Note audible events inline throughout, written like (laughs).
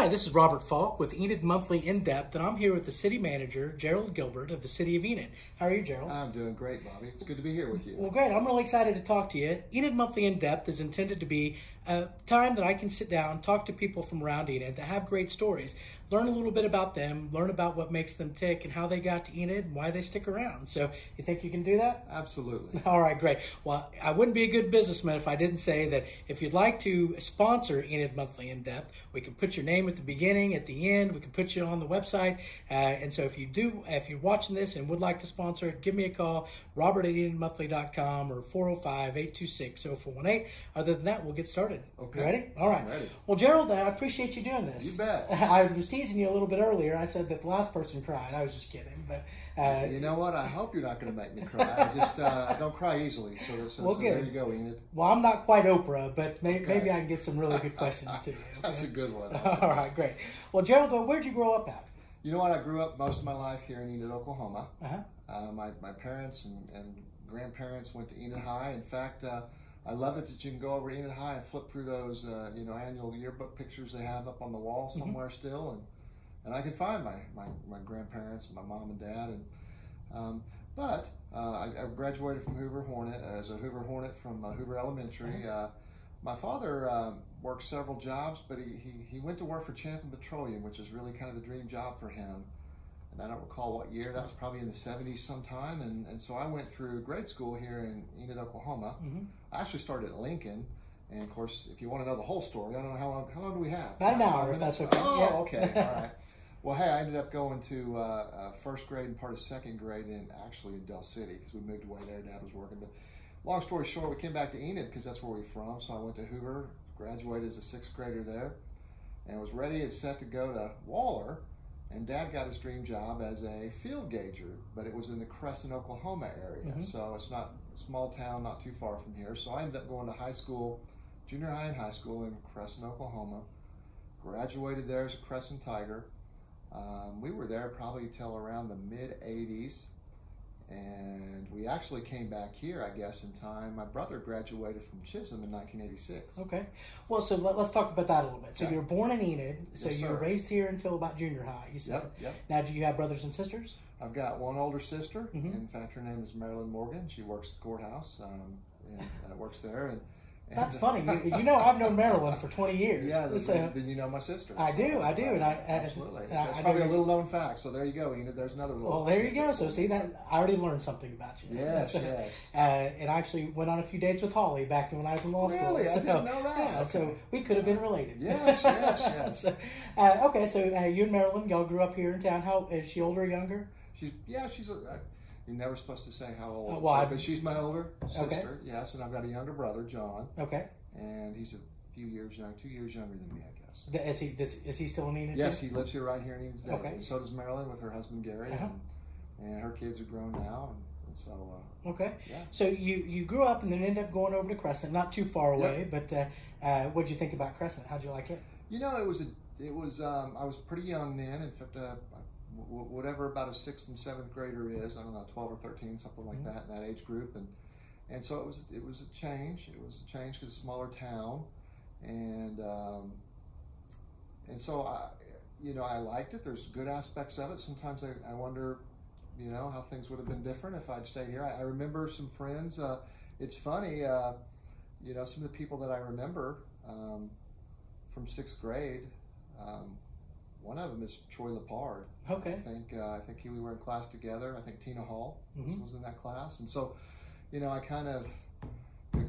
Hi, this is Robert Falk with Enid Monthly In Depth, and I'm here with the city manager, Gerald Gilbert of the City of Enid. How are you, Gerald? I'm doing great, Bobby. It's good to be here with you. Well, great. I'm really excited to talk to you. Enid Monthly In Depth is intended to be a time that I can sit down, talk to people from around Enid that have great stories, learn a little bit about them, learn about what makes them tick and how they got to Enid and why they stick around. So, you think you can do that? Absolutely. (laughs) All right, great. Well, I wouldn't be a good businessman if I didn't say that if you'd like to sponsor Enid Monthly In Depth, we can put your name at the beginning, at the end. We can put you on the website. Uh, and so if you do, if you're watching this and would like to sponsor it, give me a call, robert at enidmonthly.com or 405-826-0418. Other than that, we'll get started. Okay. Ready? All right. Ready. Well, Gerald, I appreciate you doing this. You bet. (laughs) I was teasing you a little bit earlier. I said that the last person cried. I was just kidding. But uh, you know what? I hope you're not going to make me cry. I just uh, I don't cry easily. So, so, Well, so good. there you go, Enid. well, I'm not quite Oprah, but may, Okay. maybe I can get some really good questions to you. (laughs) That's a good one. (laughs) All right, great. Well, Gerald, where'd you grow up at? You know what? I grew up most of my life here in Enid, Oklahoma. Uh-huh. Uh, my, my parents and, and grandparents went to Enid High. In fact, uh, I love it that you can go over Enid High and flip through those uh, you know annual yearbook pictures they have up on the wall Mm-hmm. somewhere still, and and I can find my, my, my grandparents, my mom and dad, and um, but uh, I, I graduated from Hoover Hornet as a Hoover Hornet from uh, Hoover Elementary. Uh, my father um, worked several jobs, but he, he, he went to work for Champlin Petroleum, which is really kind of a dream job for him. And I don't recall what year, that was probably in the 70s sometime. And, and so I went through grade school here in Enid, Oklahoma. Mhm. I actually started at Lincoln. And of course, if you want to know the whole story, I don't know how long, how long do we have? About an hour, if that's okay. Oh, Yeah. okay. (laughs) All right. Well, hey, I ended up going to uh, uh, first grade and part of second grade in actually in Del City because we moved away there. Dad was working. But long story short, we came back to Enid because that's where we're from. So I went to Hoover, graduated as a sixth grader there, and was ready and set to go to Waller. And Dad got his dream job as a field gauger, but it was in the Crescent, Oklahoma area. Mhm. So it's not a small town, not too far from here. So I ended up going to high school, junior high and high school in Crescent, Oklahoma. Graduated there as a Crescent Tiger. Um, we were there probably till around the mid 80s. And we actually came back here, I guess, in time. My brother graduated from Chisholm in 1986. Okay. Well, so let, us talk about that a little bit. So Okay. you were born in Enid. So Yes, you were raised here until about junior high. You said. Yep, yep. Now, do you have brothers and sisters? I've got one older sister. Mhm. In fact, her name is Marilyn Morgan. She works at the courthouse um, and uh, works there. And (laughs) That's funny. You, you know, I've known Marilyn for 20 years. Yeah, then, So, then you know my sister. I do, I do, and I- I- absolutely. I- That's I probably know a little known fact. So there you go, Enid. There's another little. well, there you go. So see that I already learned something about you. Yes, (laughs) So, yes. Uh, and I actually went on a few dates with Holly back when I was in law school. Really? I didn't know that. Yeah, so we could have been related. Yes, yes, (laughs) yes. so, uh, okay, so uh, you and Marilyn, y'all grew up here in town. How is she older or younger? She's yeah, she's a. I, you're never supposed to say how old, Uh, well, I- but she's my older sister. Okay. Yes, and I've got a younger brother, John, Okay. and he's a few years young, two years younger than me, I guess. Is he does, is he still in Enid? Yes, he lives here right here in Enid today. Okay. And so does Marilyn with her husband Gary, Uh-huh. and, and her kids are grown now, and, and so uh, Okay. yeah. So you you grew up and then ended up going over to Crescent, not too far away. But uh, uh, what did you think about Crescent? How'd you like it? You know, it was a, it was. Um, I was pretty young then. In fact, uh, w- whatever about a sixth and seventh grader is, I don't know, twelve or thirteen, something like Mhm. that, in that age group, and and so it was. It was a change. It was a change because a smaller town, and um, and so I, you know, I liked it. There's good aspects of it. Sometimes I, I wonder, you know, how things would have been different if I'd stayed here. I, I remember some friends. Uh, it's funny, uh, you know, some of the people that I remember um, from sixth grade. Um, one of them is Troy Lepard. Okay. I think uh, I think he, we were in class together. I think Tina Hall Mhm. was in that class, and so you know, I kind of,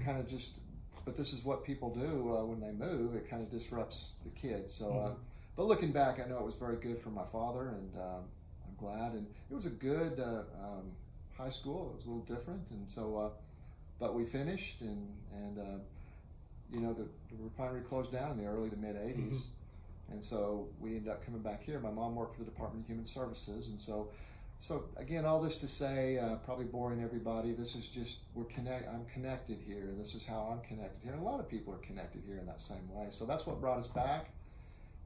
kind of just. But this is what people do uh, when they move. It kind of disrupts the kids. So, uh, Mhm. but looking back, I know it was very good for my father, and um, I'm glad. And it was a good uh, um, high school. It was a little different, and so. Uh, but we finished, and and uh, you know the, the refinery closed down in the early to mid '80s, Mhm. And so we ended up coming back here. My mom worked for the Department of Human Services, and so so again, all this to say, uh, probably boring everybody. This is just we're connect. I'm connected here. This is how I'm connected here, and a lot of people are connected here in that same way. So that's what brought us back.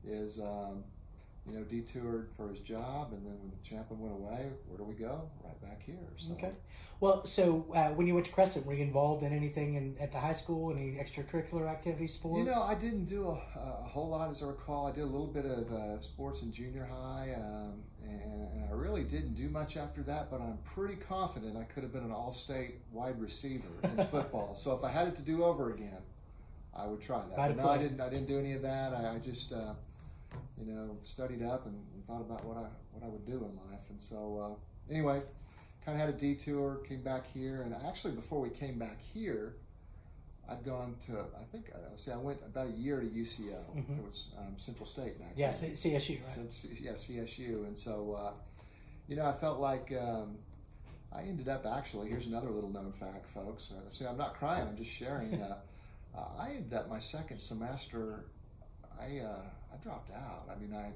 Is um, you know, detoured for his job, and then when Champlin went away, where do we go? Right back here. So. Okay. Well, so uh, when you went to Crescent, were you involved in anything in, at the high school? Any extracurricular activities, sports? You know, I didn't do a, a whole lot, as I recall. I did a little bit of uh, sports in junior high, um, and, and, I really didn't do much after that. But I'm pretty confident I could have been an all-state wide receiver in (laughs) football. So if I had it to do over again, I would try that. But no, I didn't. I didn't do any of that. I, I just, uh, you know, studied up and, and, thought about what I what I would do in life. And so, uh, anyway kind of had a detour, came back here, and actually before we came back here, I'd gone to I think uh, see I went about a year to UCO. Mm-hmm. It was um, Central State back. Yeah, then. CSU, right? So, yeah, CSU, and so uh, you know I felt like um, I ended up actually. Here's another little known fact, folks. Uh, see, I'm not crying. I'm just sharing. (laughs) Uh, uh, I ended up my second semester. I uh, I dropped out. I mean I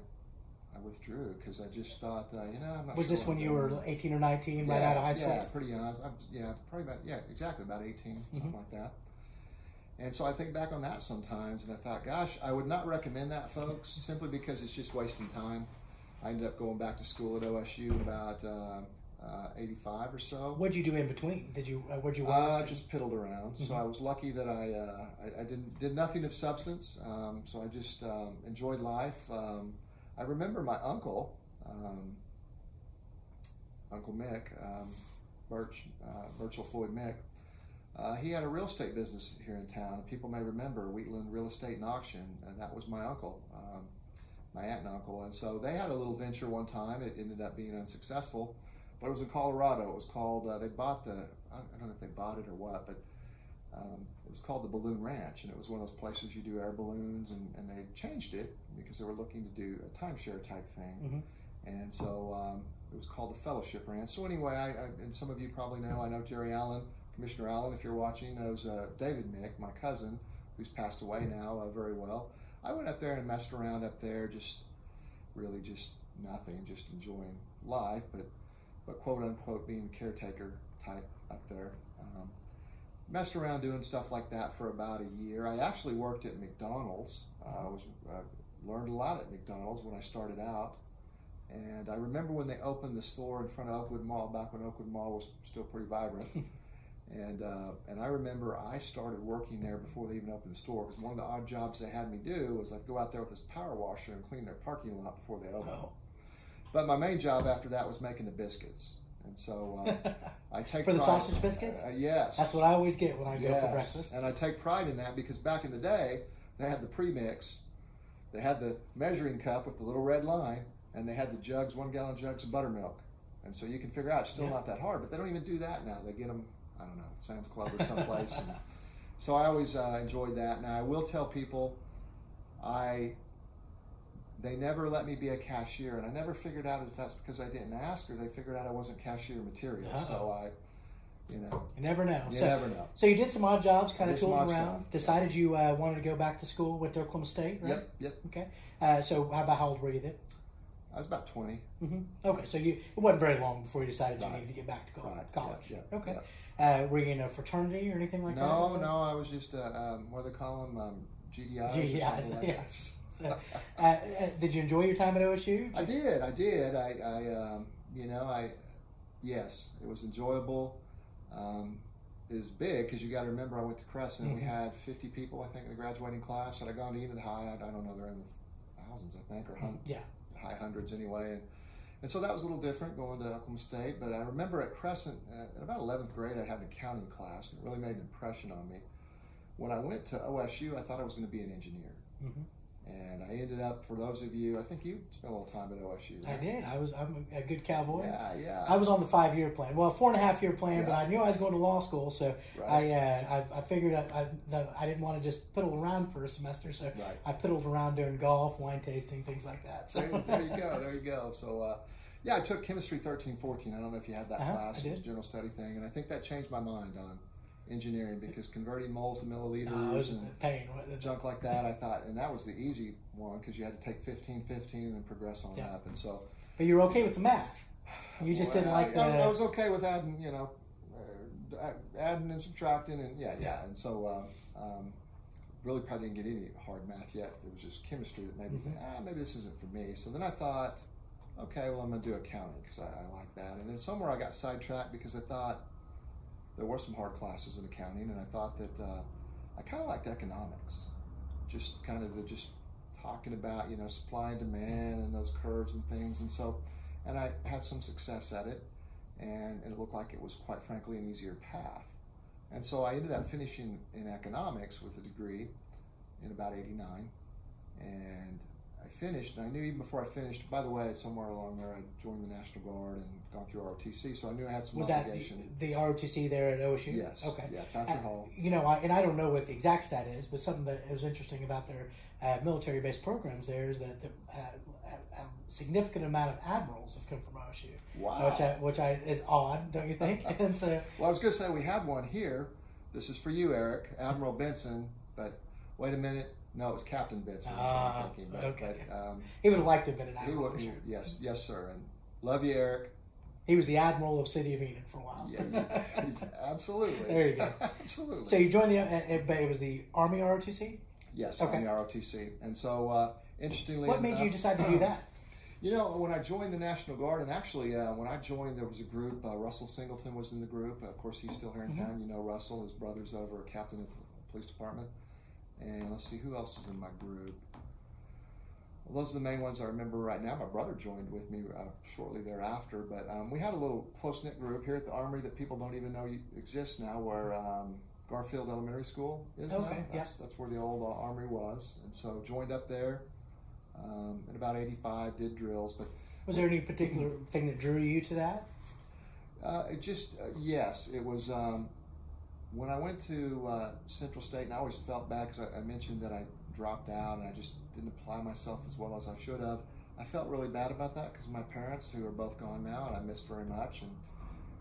I withdrew because I just thought, uh, you know, I'm not Was sure this when you were 18 or 19, yeah, right out of high school? Yeah, pretty young. I, I, yeah, probably about, yeah, exactly, about 18, mm-hmm. something like that. And so I think back on that sometimes, and I thought, gosh, I would not recommend that, folks, simply because it's just wasting time. I ended up going back to school at OSU in about uh, uh, 85 or so. What'd you do in between? Did you, uh, where'd you work? Uh, just piddled around. Mm-hmm. So I was lucky that I, uh, I, I, didn't, did nothing of substance. Um, so I just um, enjoyed life. Um, I remember my uncle, um, Uncle Mick, um, Birch, uh, Birchall Floyd Mick. Uh, he had a real estate business here in town. People may remember Wheatland Real Estate and Auction, and that was my uncle, um, my aunt and uncle. And so they had a little venture one time. It ended up being unsuccessful, but it was in Colorado. It was called. Uh, they bought the. I don't know if they bought it or what, but um, it was called the Balloon Ranch, and it was one of those places you do air balloons, and, and they changed it because they were looking to do a timeshare type thing. Mm-hmm. And so um, it was called the Fellowship Ranch. So anyway, I, I, and some of you probably know, I know Jerry Allen, Commissioner Allen, if you're watching, knows uh, David Mick, my cousin, who's passed away now uh, very well. I went up there and messed around up there, just really just nothing, just enjoying life, but but quote unquote being caretaker type up there. Um, messed around doing stuff like that for about a year. I actually worked at McDonald's. Uh, I was uh, learned a lot at McDonald's when I started out. And I remember when they opened the store in front of Oakwood Mall, back when Oakwood Mall was still pretty vibrant. (laughs) and uh, and I remember I started working there before they even opened the store because one of the odd jobs they had me do was like go out there with this power washer and clean their parking lot before they opened. Oh. But my main job after that was making the biscuits. And so uh, (laughs) I take for the sausage biscuits. Uh, yes, that's what I always get when I yes. go for breakfast. And I take pride in that because back in the day they had the premix, they had the measuring cup with the little red line, and they had the jugs, one gallon jugs of buttermilk. And so you can figure out it's still yeah. not that hard, but they don't even do that now. They get them, I don't know, Sam's Club or someplace. (laughs) so I always uh, enjoyed that. Now I will tell people, I they never let me be a cashier, and I never figured out if that's because I didn't ask or they figured out I wasn't cashier material. Uh-oh. So I, you know, you never know. You so, never know. So you did some odd jobs, kind of tooling around. Stuff. Decided you uh, wanted to go back to school with Oklahoma State, right? Yep. Yep. Okay. Uh, so how about how old were you then? I was about 20 mm-hmm. Okay, so you it wasn't very long before you decided right. you needed to get back to college. Right. college. Yeah, yeah, okay. Yeah. Uh, were you in a fraternity or anything like no, that? No, no. I was just uh, um, what do they call them? Um, GDIs. GDIs. Like (laughs) yeah. So, uh, uh, did you enjoy your time at OSU? I did. I did. I, I um, you know, I, yes, it was enjoyable. Um, it was big because you got to remember I went to Crescent. Mm-hmm. We had 50 people, I think, in the graduating class. Had I gone to Enid High, I, I don't know, they're in the thousands, I think, or hun- yeah, high hundreds anyway. And, and so that was a little different going to Oklahoma State. But I remember at Crescent, uh, at about 11th grade, I had an accounting class, and it really made an impression on me. When I went to OSU, I thought I was going to be an engineer. Mm-hmm. And I ended up, for those of you, I think you spent a little time at OSU. Right? I did. I was. I'm a good cowboy. Yeah, yeah. I was on the five year plan. Well, four and a half year plan, yeah. but I knew I was going to law school, so right. I, uh, I, I figured I, I, I didn't want to just piddle around for a semester, so right. I piddled around doing golf, wine tasting, things like that. So. There, there you go. (laughs) There you go. So. Uh, yeah, I took chemistry 13, 14. I don't know if you had that uh-huh, class. It was a general study thing, and I think that changed my mind on engineering because converting moles to milliliters and pain. junk like that, I thought, and that was the easy one because you had to take 15, 15 and then progress on yeah. up. And so, but you were okay with the math. You just well, didn't like I, the. I was okay with adding, you know, uh, adding and subtracting, and yeah, yeah. And so, um, um, really probably didn't get any hard math yet. It was just chemistry that made me think, Mm-hmm. ah, maybe this isn't for me. So then I thought, okay, well, I'm going to do accounting because I, I like that. And then somewhere I got sidetracked because I thought there were some hard classes in accounting, and I thought that uh, I kind of liked economics, just kind of the just talking about you know supply and demand and those curves and things. And so, and I had some success at it, and, and it looked like it was quite frankly an easier path. And so I ended up finishing in economics with a degree in about 89. And I finished, and I knew even before I finished, by the way, somewhere along there, I joined the National Guard and gone through ROTC, so I knew I had some Was that obligation. the, the ROTC there at OSU? Yes. Okay. Yeah, Fountain Uh, Hall. You know, I, and I don't know what the exact stat is, but something that was interesting about their uh, military-based programs there is that the, uh, a, a significant amount of admirals have come from OSU, Wow. which I, which I is odd, don't you think? (laughs) and so, Well, I was going to say we had one here. This is for you, Eric, Admiral Benson. But wait a minute. No, it was Captain Benson. That's what Ah, I'm thinking. But, okay. but um, he would have liked to have been an he would. He, yes, yes, sir. And love you, Eric. He was the admiral of City of Enid for a while. Yeah, yeah, absolutely. There you go. (laughs) absolutely. so you joined the, uh, uh, but it was the Army ROTC. yes, Okay. the ROTC. And so, uh, interestingly, What made enough, you decide to do (clears throat) that? You know, when I joined the National Guard, and actually, uh, when I joined, there was a group. Uh, Russell Singleton was in the group. of course, he's still here in Mhm. town. You know Russell. His brother's over a captain of the police department. And let's see, who else is in my group? Well, those are the main ones I remember right now. My brother joined with me uh, shortly thereafter. But um, we had a little close knit group here at the Armory that people don't even know exists now, where um, Garfield Elementary School is Okay, now. yeah. That's, that's where the old uh, Armory was. And so joined up there um, in about 85, did drills. But Was there any particular thing that drew you to that? Uh, it just uh, yes, it was um, when I went to uh, Central State, and I always felt bad because I, I mentioned that I dropped out and I just didn't apply myself as well as I should have. I felt really bad about that because my parents, who are both gone now, and I miss very much and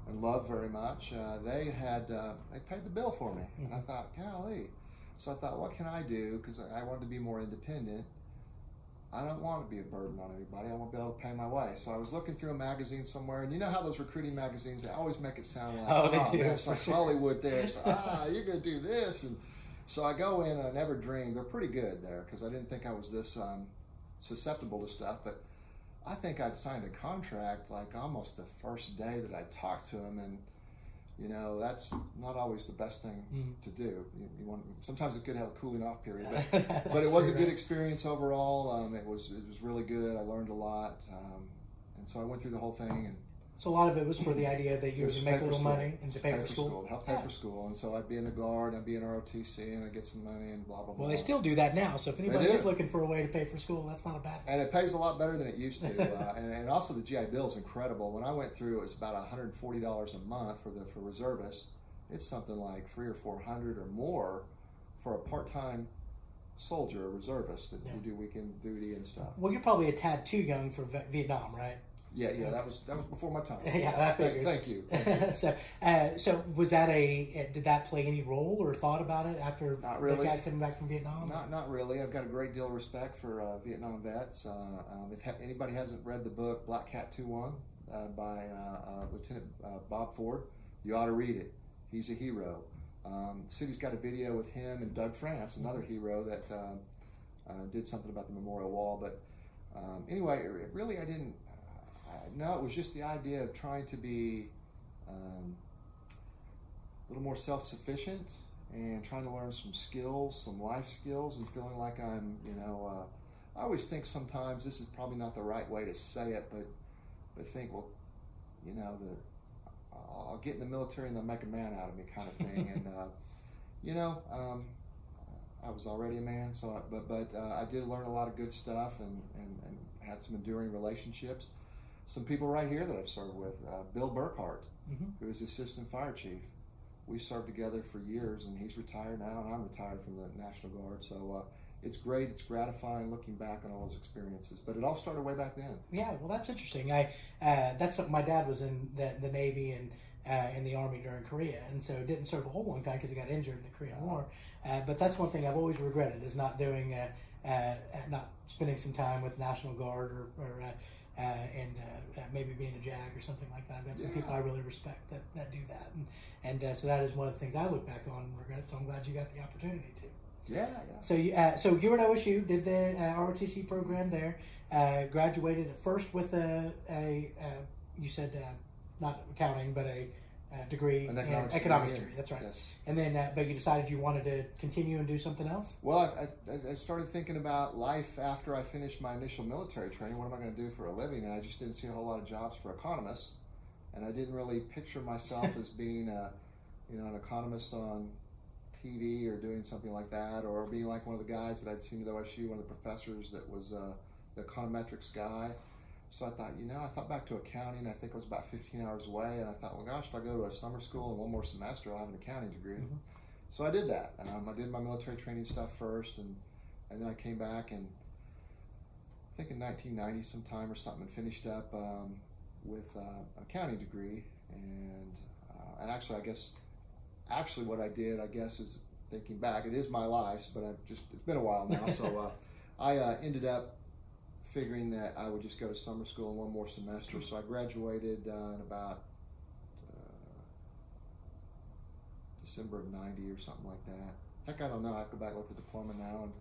and love very much, uh, they had uh, they paid the bill for me, and I thought, golly. So I thought, what can I do? Because I I wanted to be more independent. I don't want to be a burden on anybody. I want to be able to pay my way. So I was looking through a magazine somewhere, and you know how those recruiting magazines they always make it sound like Oh, man, it's like. Hollywood (laughs) there. So, ah, you're going to do this, and so I go in, and I never dreamed they're pretty good there because I didn't think I was this um, susceptible to stuff. But I think I'd signed a contract like almost the first day that I talked to them. and you know that's not always the best thing Mm. to do. You, you want sometimes it's good to have a cooling off period, but (laughs) but it was a good right? experience overall. Um, it was it was really good. I learned a lot, um, and so I went through the whole thing and So a lot of it was for the idea that you were was to to make a little school. money and to pay, for school. to help pay Yeah. for school. And so I'd be in the guard, I'd be in ROTC, and I'd get some money and blah blah blah. Well, they still do that now. So if anybody is looking for a way to pay for school, that's not a bad thing. and it pays a lot better than it used to. (laughs) uh, and, and also the GI Bill is incredible. When I went through, it was about 140 dollars a month for the for reservists. It's something like three or four hundred or more for a part time soldier, a reservist that Yeah. you do weekend duty and stuff. Well, you're probably a tad too young for V- Vietnam, right? Yeah, yeah, that was that was before my time. (laughs) Yeah, I Thank- figured. Thank you. Thank (laughs) you. so, uh, so was that a? uh, Did that play any role or thought about it after Not the really. guys coming back from Vietnam? Not, not really. I've got a great deal of respect for uh, Vietnam vets. Uh, um, if ha- anybody hasn't read the book Black Cat 2-1 uh, by uh, Lieutenant uh, Bob Ford, you ought to read it. He's a hero. Um, city's got a video with him and Doug France, another hero that um uh, did something about the memorial wall. But um, anyway, really, I didn't. Uh, no, it was just the idea of trying to be um, a little more self-sufficient and trying to learn some skills, some life skills, and feeling like I'm, you know, uh, I always think sometimes this is probably not the right way to say it, but but think, well, you know, the I'll get in the military and they'll make a man out of me, kind of thing, and uh, (laughs) you know, um, I was already a man, so I, but but uh, I did learn a lot of good stuff and, and and had some enduring relationships. Some people right here that I've served with, uh, Bill Burkhart, Mhm. who is assistant fire chief we served together for years, and he's retired now, and I'm retired from the National Guard. So uh, it's great, it's gratifying looking back on all those experiences. But it all started way back then. Yeah, well, that's interesting. I uh, that's something my dad was in the, the Navy and uh, in the Army during Korea, and so didn't serve a whole long time because he got injured in the Korean War. Uh, but that's one thing I've always regretted is not doing, uh, uh, not spending some time with National Guard or, or uh, and uh, uh, maybe being a JAG or something like that. I've got some Yeah. people I really respect that, that do that, and and uh, so that is one of the things I look back on and regret. So I'm glad you got the opportunity to. Yeah, yeah. So, you, uh, so you were at OSU, did the uh, ROTC program there, uh, graduated at first with a, a uh, you said uh, not accounting, but a, a degree An economics economics degree, degree. That's right. Yes. And then, uh, but you decided you wanted to continue and do something else. Well, I, I, I started thinking about life after I finished my initial military training. What am I going to do for a living? And I just didn't see a whole lot of jobs for economists, and I didn't really picture myself (laughs) as being a, you know, an economist on TV or doing something like that, or being like one of the guys that I'd seen at OSU, one of the professors that was uh, the econometrics guy. So I thought, you know, I thought back to accounting. I think it was about 15 hours away, and I thought, well, gosh, if I go to a summer school and one more semester, I'll have an accounting degree. Mhm. So I did that. Um, I did my military training stuff first, and and then I came back and I think in 1990 sometime or something, and finished up um, with uh, an accounting degree. And uh, and actually, I guess actually what I did, I guess, is thinking back, it is my life, but I've just it's been a while now. so (laughs) uh, I uh, ended up figuring that I would just go to summer school in one more semester. So I graduated uh, in about uh, December of '90 or something like that. Heck, I don't know. I go back at the diploma now and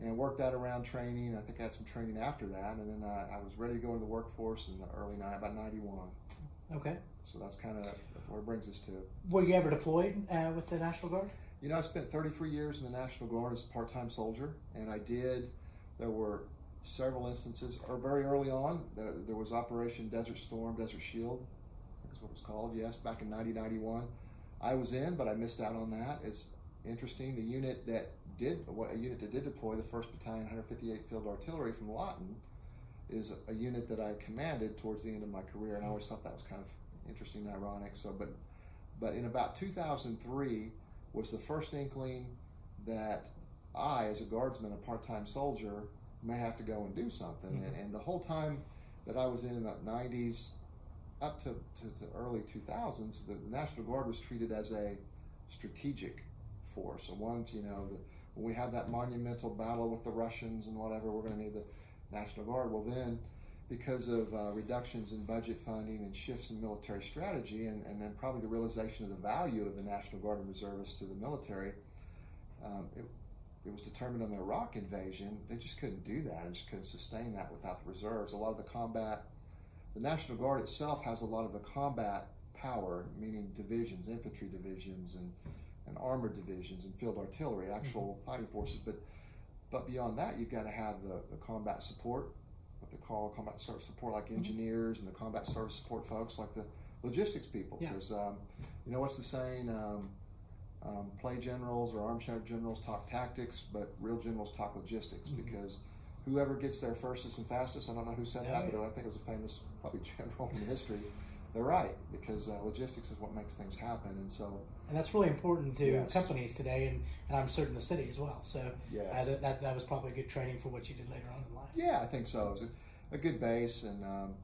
and worked that around training. I think I had some training after that, and then uh, I was ready to go into the workforce in the early night, about '91. Okay. So that's kind of where it brings us to. Were you ever deployed uh, with the National Guard? You know, I spent 33 years in the National Guard as a part-time soldier, and I did. There were several instances, or very early on, there, there was Operation Desert Storm, Desert Shield, is what it was called. Yes, back in 1991, I was in, but I missed out on that. It's interesting. The unit that did, what a unit that did deploy, the First Battalion, 158th Field Artillery from Lawton, is a, a unit that I commanded towards the end of my career, and I always thought that was kind of interesting and ironic. So, but but in about 2003 was the first inkling that I, as a guardsman, a part-time soldier, may have to go and do something. Mhm. And, and the whole time that I was in, in the 90s up to, to, to early 2000s, the National Guard was treated as a strategic force. So once, you know, the, when we have that monumental battle with the Russians and whatever, we're going to need the National Guard. Well, then, because of uh, reductions in budget funding and shifts in military strategy, and, and then probably the realization of the value of the National Guard and reservists to the military, um, it, it was determined on the Iraq invasion, they just couldn't do that and just couldn't sustain that without the reserves. A lot of the combat, the National Guard itself has a lot of the combat power, meaning divisions, infantry divisions, and, and armored divisions, and field artillery, actual fighting forces. But but beyond that, you've got to have the, the combat support, what they call combat service support, like engineers and the combat service support folks, like the logistics people. Yeah. Because um, you know what's the saying? Um, um, play generals or armchair generals talk tactics, but real generals talk logistics Mhm. because whoever gets there fastest and fastest, I don't know who said Yeah, that, but yeah. I think it was a famous, probably (laughs) general in history. They're right because uh, logistics is what makes things happen, and so And that's really important to Yes. companies today, and, and I'm certain the city as well. So yes. uh, that, that, that was probably good training for what you did later on in life. Yeah, I think so. It was a, a good base, and um,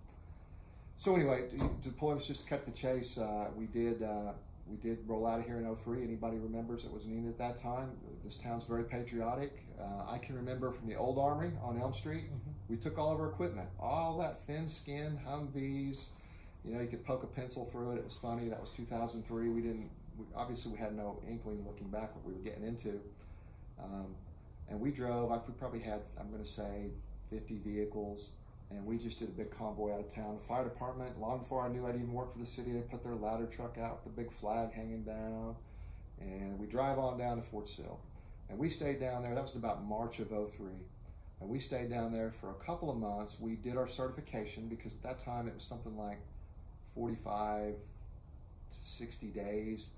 so anyway, to deployments. Just to cut the chase, uh, we did uh, we did roll out of here in 03. Anybody remembers it was needed at that time? This town's very patriotic. Uh, I can remember from the old armory on Elm Street. Mhm. We took all of our equipment, all that thin-skinned Humvees. You know, you could poke a pencil through it. It was funny. That was 2003. We didn't. We, obviously, we had no inkling looking back what we were getting into. Um, and we drove. I we probably had. I'm going to say 50 vehicles, and we just did a big convoy out of town. The fire department, long before I knew I'd even work for the city, they put their ladder truck out with the big flag hanging down, and we drive on down to Fort Sill, and we stayed down there. That was about March of 03. And we stayed down there for a couple of months. We did our certification because at that time it was something like 45 to 60 days.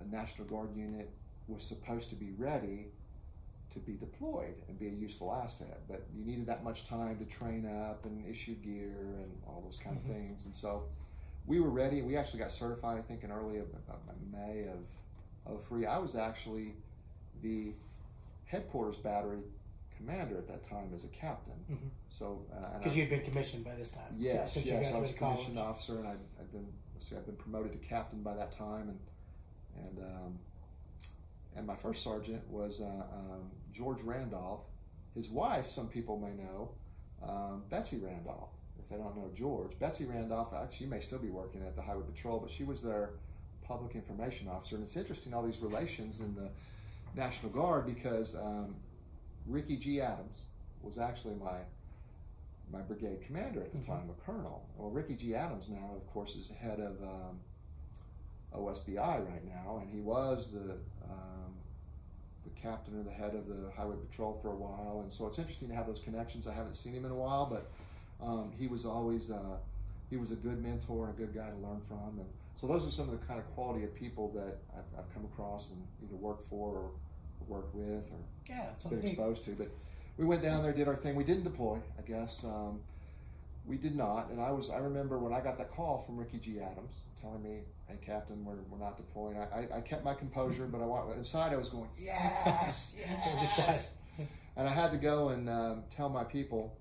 A National Guard unit was supposed to be ready to be deployed and be a useful asset, but you needed that much time to train up and issue gear and all those kind Mhm. of things. And so we were ready. We actually got certified, I think, in early of, May of 03. I was actually the headquarters battery commander at that time as a captain. Mhm. So, uh, Because I- you'd been commissioned by this time. Yes, since yes, I was a college. commissioned officer, and I'd, I'd been let's see, I've been promoted to captain by that time, and and um, and my first sergeant was uh, um, George Randolph. His wife, some people may know, um, Betsy Randolph. If they don't know George, Betsy Randolph, uh, she may still be working at the Highway Patrol, but she was their public information officer. And it's interesting all these relations in the National Guard because um, Ricky G. Adams was actually my my brigade commander at the Mhm. time, a colonel. Well, Ricky G. Adams now, of course, is head of um, OSBI right now, and he was the um, the captain or the head of the highway patrol for a while. And so it's interesting to have those connections. I haven't seen him in a while, but um, he was always uh, he was a good mentor and a good guy to learn from. And so those are some of the kind of quality of people that I've, I've come across and either worked for or worked with or Yeah, been exposed to. But we went down there, did our thing. We didn't deploy, I guess. Um, we did not. And I was I remember when I got that call from Ricky G. Adams telling me, "Hey, Captain, we're, we're not deploying." I, I, I kept my composure, but I wa- inside I was going, "Yes, (laughs) yes." and I had to go and um, tell my people.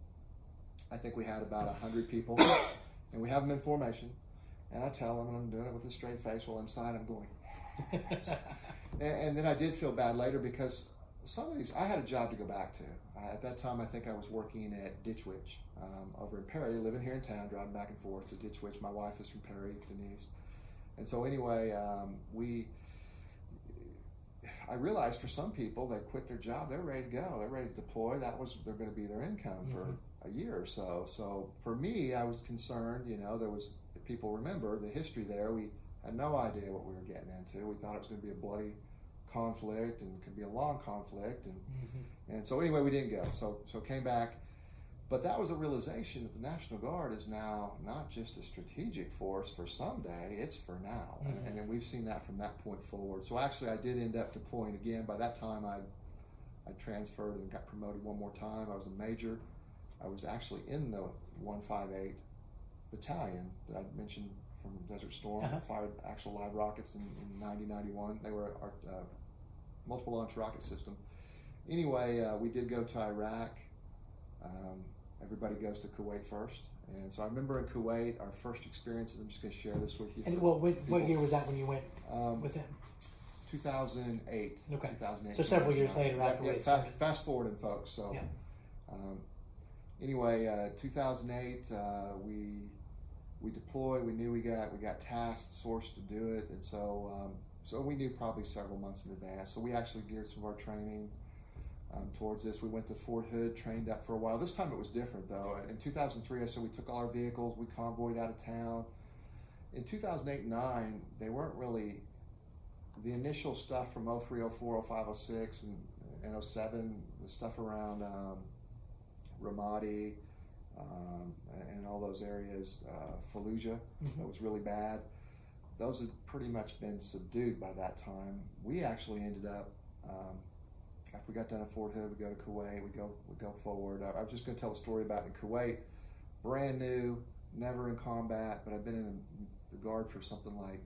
I think we had about hundred people, (coughs) and we have them in formation. And I tell them, and I'm doing it with a straight face. While inside, I'm going, and, (laughs) and then I did feel bad later because some of these, I had a job to go back to. Uh, at that time, I think I was working at Ditch Witch um, over in Perry, living here in town, driving back and forth to Ditch Witch. My wife is from Perry, Denise. And so, anyway, um, we, I realized for some people, they quit their job, they're ready to go, they're ready to deploy. That was, they're going to be their income for a year or so. So, for me, I was concerned, you know, there was, if people remember the history there, we had no idea what we were getting into. We thought it was going to be a bloody conflict and could be a long conflict and Mhm. and so anyway we didn't go so so came back but that was a realization that the national guard is now not just a strategic force for someday it's for now Mhm. and, and we've seen that from that point forward so actually i did end up deploying again by that time i i transferred and got promoted one more time i was a major i was actually in the 158 battalion that i mentioned from desert storm Uh-huh. fired actual live rockets in, in 9091 they were our uh, multiple launch rocket system. Anyway, uh, we did go to Iraq. Um, everybody goes to Kuwait first. And so I remember in Kuwait, our first experiences, I'm just going to share this with you. And well, what, what year was that when you went Um, with him? 2008. Okay. 2008. So several years later yep, we fast, fast forwarding, folks. So, Yeah. um, anyway, uh, 2008, uh, we we deployed. We knew we got we got tasked, sourced to do it, and so um, so we knew probably several months in advance. So we actually geared some of our training um, towards this. We went to Fort Hood, trained up for a while. This time it was different though. In 2003, I said we took all our vehicles, we convoyed out of town. In 2008 and 9, they weren't really the initial stuff from 03, 04, 05, 06, and, and 07, the stuff around um, Ramadi um, and all those areas, uh, Fallujah, Mhm. that was really bad. Those had pretty much been subdued by that time. We actually ended up, um, after we got done at Fort Hood, we go to Kuwait, we go we go forward. I, I was just going to tell a story about in Kuwait, brand new, never in combat, but I've been in the guard for something like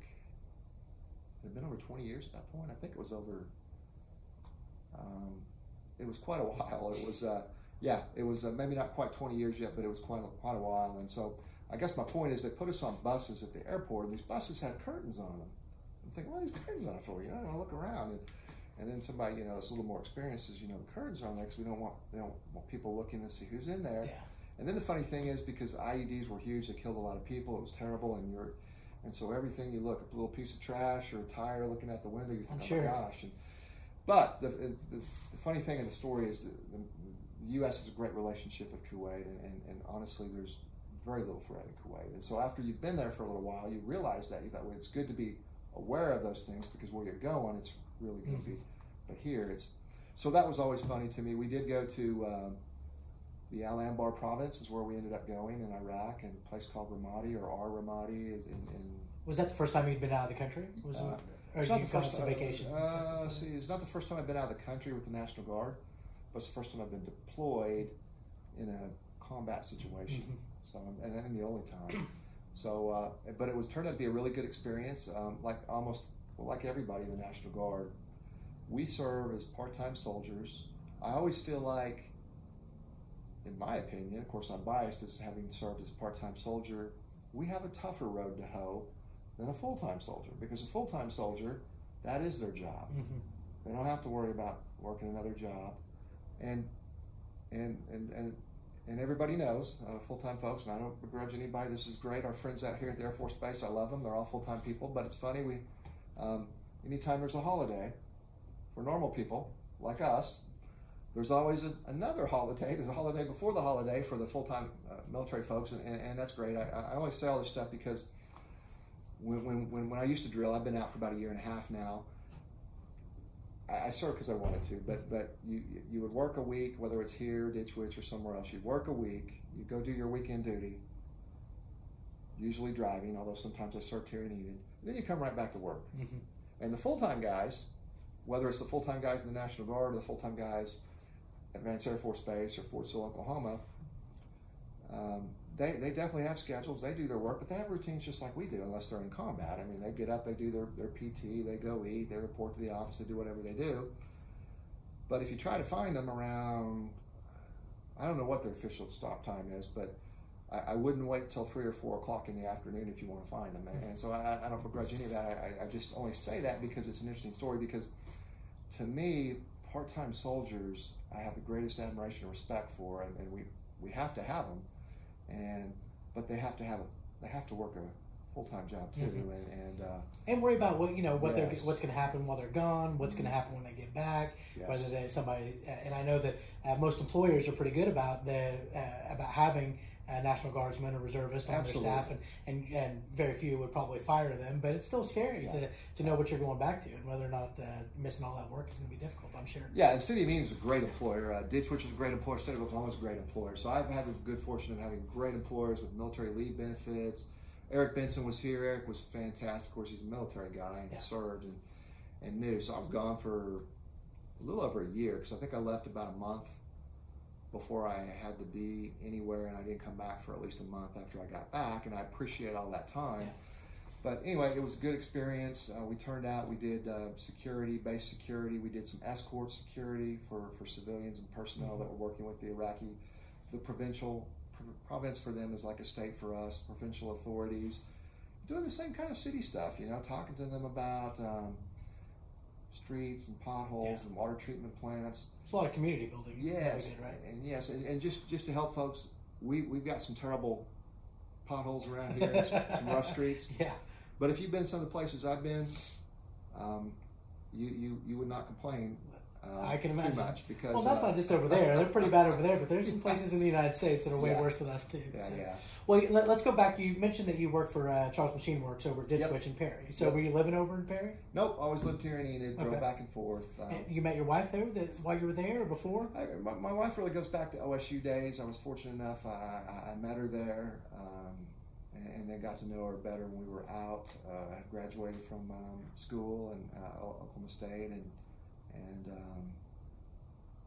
it had been over 20 years at that point. I think it was over. Um, it was quite a (laughs) while. It was, uh, yeah, it was uh, maybe not quite 20 years yet, but it was quite a, quite a while. And so, I guess my point is, they put us on buses at the airport, and these buses had curtains on them. I'm thinking, what are these curtains on for? You know, I want to look around, and, and then somebody, you know, that's a little more experienced says, you know, the curtains are on there because we don't want they don't want people looking to see who's in there. Yeah. And then the funny thing is, because IEDs were huge, they killed a lot of people. It was terrible, and you're, and so everything you look, at a little piece of trash or a tire looking out the window, you think, I'm oh sure. my gosh. And, but the, the, the funny thing in the story is that the, the U.S. has a great relationship with Kuwait, and, and, and honestly, there's very little threat in Kuwait. And so after you've been there for a little while, you realize that you thought, well, it's good to be aware of those things because where you're going, it's really going to mm-hmm. be. But here, it's so that was always funny to me. We did go to. Um, the Al Anbar province is where we ended up going in Iraq, and a place called Ramadi or Ar Ramadi is in. in Was that the first time you'd been out of the country? Was uh, it, or it's not the first time. vacations? Uh, see, it's not the first time I've been out of the country with the National Guard, but it's the first time I've been deployed in a combat situation. Mhm. So, and, and the only time. (clears throat) So, uh, but it was turned out to be a really good experience. Um, like almost, well, like everybody in the National Guard, we serve as part-time soldiers. I always feel like, in my opinion, of course, I'm biased as having served as a part-time soldier. We have a tougher road to hoe than a full-time soldier because a full-time soldier, that is their job. Mhm. They don't have to worry about working another job, and and and and, and everybody knows uh, full time folks. And I don't begrudge anybody. This is great. Our friends out here at the Air Force Base, I love them. They're all full time people. But it's funny we, um, anytime there's a holiday, for normal people like us, there's always a, another holiday. (laughs) There's a holiday before the holiday for the full-time uh, military folks, and, and, and, that's great. I, I always say all this stuff because when, when, when, when I used to drill, I've been out for about a year and a half now. I, I served because I wanted to, but but you you would work a week, whether it's here, Ditch Witch, or somewhere else. You'd work a week. You go do your weekend duty, usually driving, although sometimes I served here and needed. Then you come right back to work. Mm-hmm. And the full-time guys, whether it's the full-time guys in the National Guard or the full-time guys at Vance Air Force Base or Fort Sill, Oklahoma, um, they, they definitely have schedules. They do their work, but they have routines just like we do, unless they're in combat. I mean, they get up, they do their, their PT, they go eat, they report to the office, they do whatever they do. But if you try to find them around, I don't know what their official stop time is, but I, I wouldn't wait till three or four o'clock in the afternoon if you want to find them. And, so I, I, don't begrudge any of that. I, I just only say that because it's an interesting story. Because to me, part-time soldiers, I have the greatest admiration and respect for, and, and we we have to have them, and but they have to have a they have to work a full time job too, mm-hmm. and and, uh, and worry about what you know what yes. they're what's going to happen while they're gone, what's mm-hmm. going to happen when they get back, yes. whether they somebody. And I know that uh, most employers are pretty good about the uh, about having uh, National Guardsmen or reservists on Absolutely. their staff, and, and, and very few would probably fire them. But it's still scary yeah. to, to know what you're going back to and whether or not uh, missing all that work is going to be difficult. I'm sure. Yeah, and City of Enid is a great employer. Uh, Ditch Witch is a great employer. State of Oklahoma is a great employer. So I've had the good fortune of having great employers with military leave benefits. Eric Benson was here. Eric was fantastic. Of course, he's a military guy and yeah. served and, and knew. So I was gone for a little over a year because I think I left about a month before I had to be anywhere, and I didn't come back for at least a month after I got back, and I appreciate all that time. Yeah. But anyway, it was a good experience. Uh, we turned out, we did uh, security, base security. We did some escort security for, for civilians and personnel mm-hmm. that were working with the Iraqi. The provincial province for them is like a state for us. Provincial authorities doing the same kind of city stuff, you know, talking to them about um, streets and potholes yeah. and water treatment plants. It's a lot of community building. Yes, did, right? and yes, and, and, just just to help folks, we we've got some terrible potholes around here, some rough streets. (laughs) Yeah. But if you've been some of the places I've been, um, you, you you would not complain um, I can imagine. Too much because well, that's uh, not just over there. They're pretty bad over there, but there's some places in the United States that are way yeah. worse than us too. Yeah, so. yeah. Well, let, us go back. You mentioned that you worked for uh, Charles Machine Works over Ditch yep. Witch in Perry. So yep. were you living over in Perry? Nope, always lived here in Enid. Drove okay. back and forth. Um, and you met your wife there that, while you were there or before? I, my, my, wife really goes back to OSU days. I was fortunate enough. I, I met her there. Um, and then got to know her better when we were out. Uh, graduated from um, school in uh, Oklahoma State, and and um,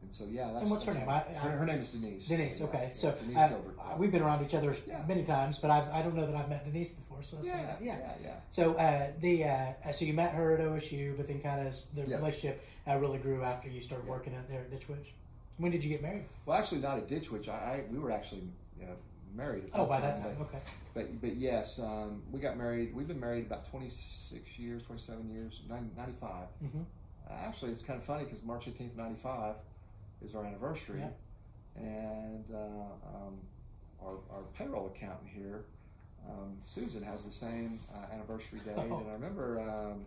and so, yeah, that's. And what's her name? I, her, her, name is Denise. Denise. Yeah, okay, yeah, so Denise uh, we've been around each other yeah. many times, but I've, I do not know that I've met Denise before. So yeah, like, yeah, yeah. So uh, the uh, so you met her at OSU, but then kind of the relationship uh, really grew after you started working out there at Ditch Witch. When did you get married? Well, actually, not at Ditch Witch. I, I we were actually uh, married. oh, by that time, but, okay. But but yes, um, we got married. We've been married about twenty six years, twenty seven years, 95. Mm-hmm. Actually, it's kind of funny because March eighteenth, ninety five is our anniversary, yeah. and uh, um, our, our payroll accountant here, um, Susan, has the same uh, anniversary date. Oh. And I remember um,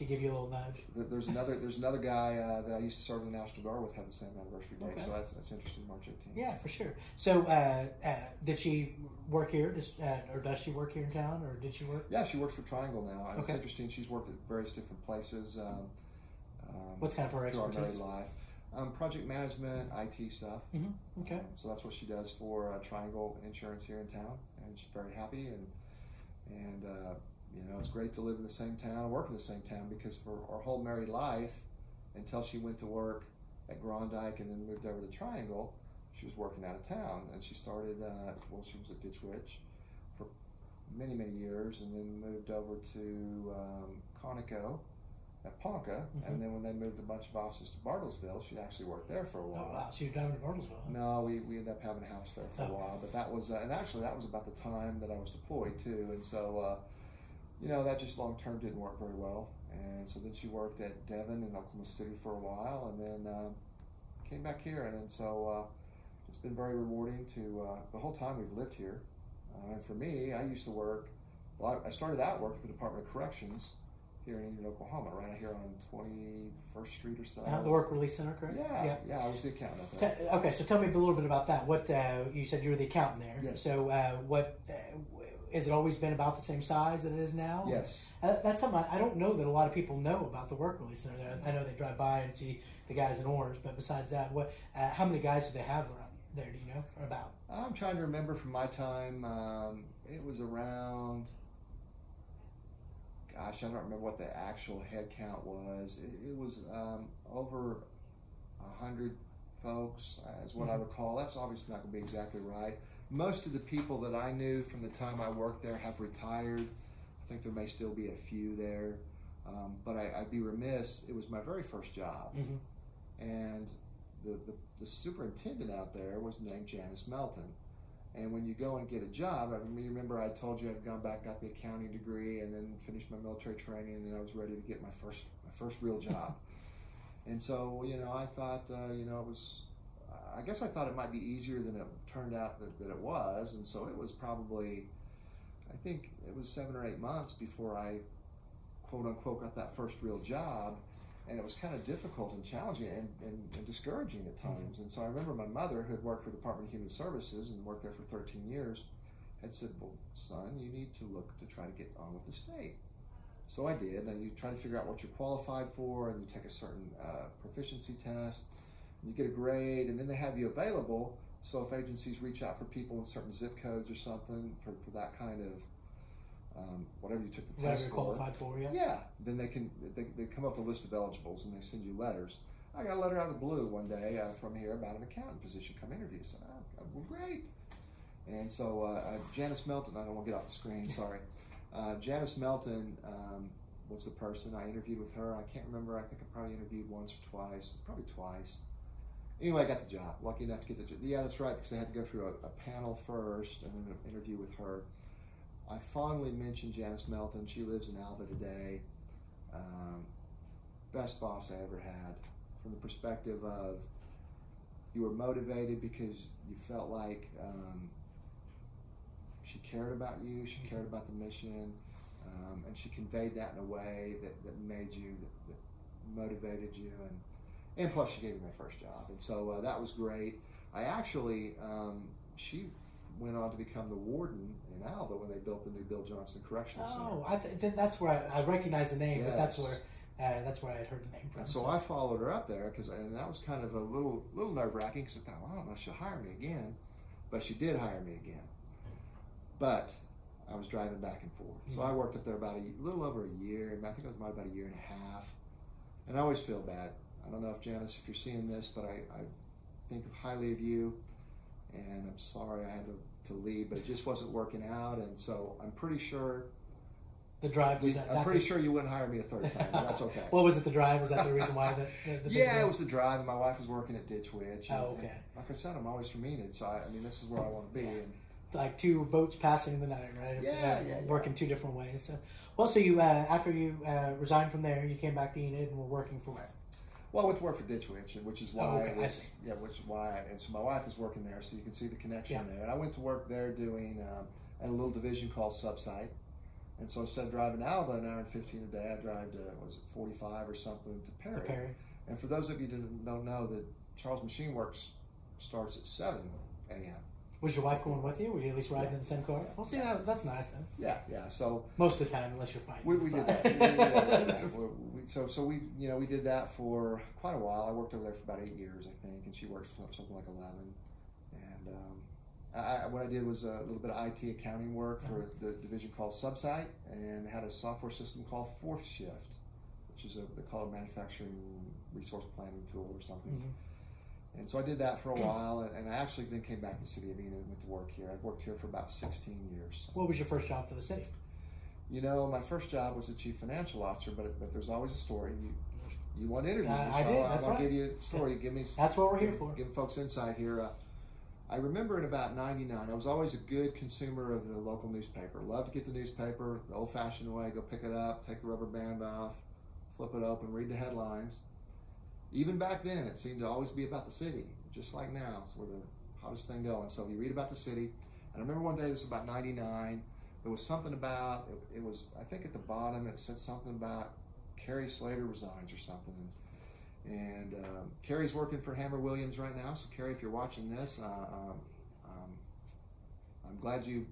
she gave you a little nudge. there's another there's another guy uh, that I used to serve in the National Guard with had the same anniversary date, okay. so that's, that's interesting. March 18th. Yeah, for sure. So, uh, uh, did she work here, just, uh, or does she work here in town, or did she work? Yeah, she works for Triangle now. okay. It's interesting. She's worked at various different places. Um, um, What's kind of her expertise? life. Um, project management, IT stuff. Mm-hmm. Okay. Um, so that's what she does for uh, Triangle Insurance here in town, and she's very happy. And and uh, you know, it's great to live in the same town, work in the same town, because for our whole married life, until she went to work at Groendyke and then moved over to Triangle, she was working out of town, and she started. Uh, well, she was at Ditch Witch for many many years, and then moved over to um, Conoco at Ponca, mm-hmm. and then when they moved a bunch of offices to Bartlesville, she actually worked there for a while. Oh wow, she was driving to Bartlesville. Huh? No, we, we ended up having a house there for a while, but that was uh, and actually that was about the time that I was deployed too, and so uh, you know that just long term didn't work very well, and so then she worked at Devon in Oklahoma City for a while, and then uh, came back here, and, and so uh, it's been very rewarding to uh, the whole time we've lived here, uh, and for me, I used to work. Well, I started out working for the Department of Corrections here in Oklahoma, right here on 21st Street or so. Uh, the Work Release Center, correct? Yeah, yeah, yeah I was the accountant. Okay, so tell me a little bit about that. What uh, you said you were the accountant there. Yes. So uh, what uh, has it always been about the same size that it is now? Yes. Uh, that's something I I don't know that a lot of people know about the Work Release Center. There. I know they drive by and see the guys in orange, but besides that, what? Uh, how many guys do they have around there? Do you know or about? I'm trying to remember from my time. Um, it was around. Gosh, I don't remember what the actual head count was. It, it was um, over a hundred folks, uh, is what I Mhm. recall. That's obviously not going to be exactly right. Most of the people that I knew from the time I worked there have retired. I think there may still be a few there, um, but I, I'd be remiss. It was my very first job Mm-hmm. and the, the, the superintendent out there was named Janice Melton. And when you go and get a job, I remember I told you I'd gone back, got the accounting degree, and then finished my military training, and then I was ready to get my first my first real job. (laughs) and so, you know, I thought, uh, you know, it was, I guess I thought it might be easier than it turned out that, that it was, and so it was probably, I think it was seven or eight months before I, quote unquote, got that first real job and it was kind of difficult and challenging and, and, and discouraging at times. And so I remember my mother, who had worked for the Department of Human Services and worked there for 13 years, had said, "Well, son, you need to look to try to get on with the state." So I did, and you try to figure out what you're qualified for, and you take a certain uh, proficiency test, and you get a grade, and then they have you available. So if agencies reach out for people in certain zip codes or something for, for that kind of um, whatever you took the Whatever test you're for, qualified for, yeah. yeah, then they can they, they come up with a list of eligibles and they send you letters. I got a letter out of the blue one day uh, from here about an accountant position. Come interview. So, oh, well, great. And so uh, uh, Janice Melton. I don't want to get off the screen. (laughs) Sorry. Uh, Janice Melton um, was the person I interviewed with her. I can't remember. I think I probably interviewed once or twice. Probably twice. Anyway, I got the job. Lucky enough to get the job. Yeah, that's right. Because I had to go through a, a panel first and then an interview with her. I fondly mentioned Janice Melton. She lives in Alva today. Um, best boss I ever had from the perspective of you were motivated because you felt like um, she cared about you, she cared about the mission, um, and she conveyed that in a way that, that made you, that, that motivated you, and and plus she gave me my first job, and so uh, that was great. I actually, um, she went on to become the warden in Alva when they built the new Bill Johnson Correctional Center. Oh, th- that's where I, I recognize the name, but that's where uh, that's where I had heard the name from. And so I followed her up there because, and that was kind of a little little nerve wracking because I thought, well, I don't know if she'll hire me again, but she did hire me again. But I was driving back and forth, so I worked up there about a little over a year, and I think it was about about a year and a half. And I always feel bad. I don't know if Janice, if you're seeing this, but I, I think of highly of you, and I'm sorry I had to, to leave, but it just wasn't working out, and so I'm pretty sure. the drive was that. I'm pretty the- sure you wouldn't hire me a third time, but that's okay. (laughs) what was it? The drive was that the reason why the, the, the yeah, it was the drive. and My wife was working at Ditch Witch. and- Oh, okay. like I said, I'm always from Enid, so I, I mean, this is where I want to be. And like two boats passing in the night, right? Yeah, yeah, yeah. Working two different ways. So, well, so you uh, after you uh, resigned from there, you came back to Enid and were working for where? Well, I went to work for Ditch Witch, and which is why, Oh, okay, was- yeah, which is why, and so my wife is working there, so you can see the connection Yeah. there. And I went to work there doing um, at a little division called Subsite. And so instead of driving Alva an hour and 15 a day, I drive to, what is it, 45 or something to Perry. Perry. And for those of you that don't know, that Charles Machine Works starts at 7 a.m. Was your wife going with you? Were you at least riding Yeah. in the same car? Well, see, that, that's nice then. Yeah, yeah. So Most of the time, unless you're fighting. We, we did that. (laughs) Yeah, yeah, yeah, yeah. We, so so we you know we did that for quite a while. I worked over there for about eight years, I think, and she worked for something like eleven. And um, I, what I did was a little bit of IT accounting work for the division called Subsite, and they had a software system called Fourth Shift, which is a they call it a manufacturing resource planning tool or something. Mhm. And so I did that for a while, and, I actually then came back to the city of Enid and went to work here. I've worked here for about 16 years. What was your first job for the city? You know, my first job was a chief financial officer, but but there's always a story. You you want to interview, I- me, I so did, I'm that's gonna right. give you a story. Give me That's what we're here give, for. Give folks insight here. Uh, I remember in about '99, I was always a good consumer of the local newspaper. Loved to get the newspaper the old-fashioned way. Go pick it up, take the rubber band off, flip it open, read the headlines. Even back then, it seemed to always be about the city, just like now. It's where the hottest thing going. So you read about the city. And I remember one day, this was about '99. there was something about it, it was I think at the bottom it said something about Carrie Slater resigns or something. And, and um, Carrie's working for Hammer Williams right now. So Carrie, if you're watching this, uh, um, um, I'm glad you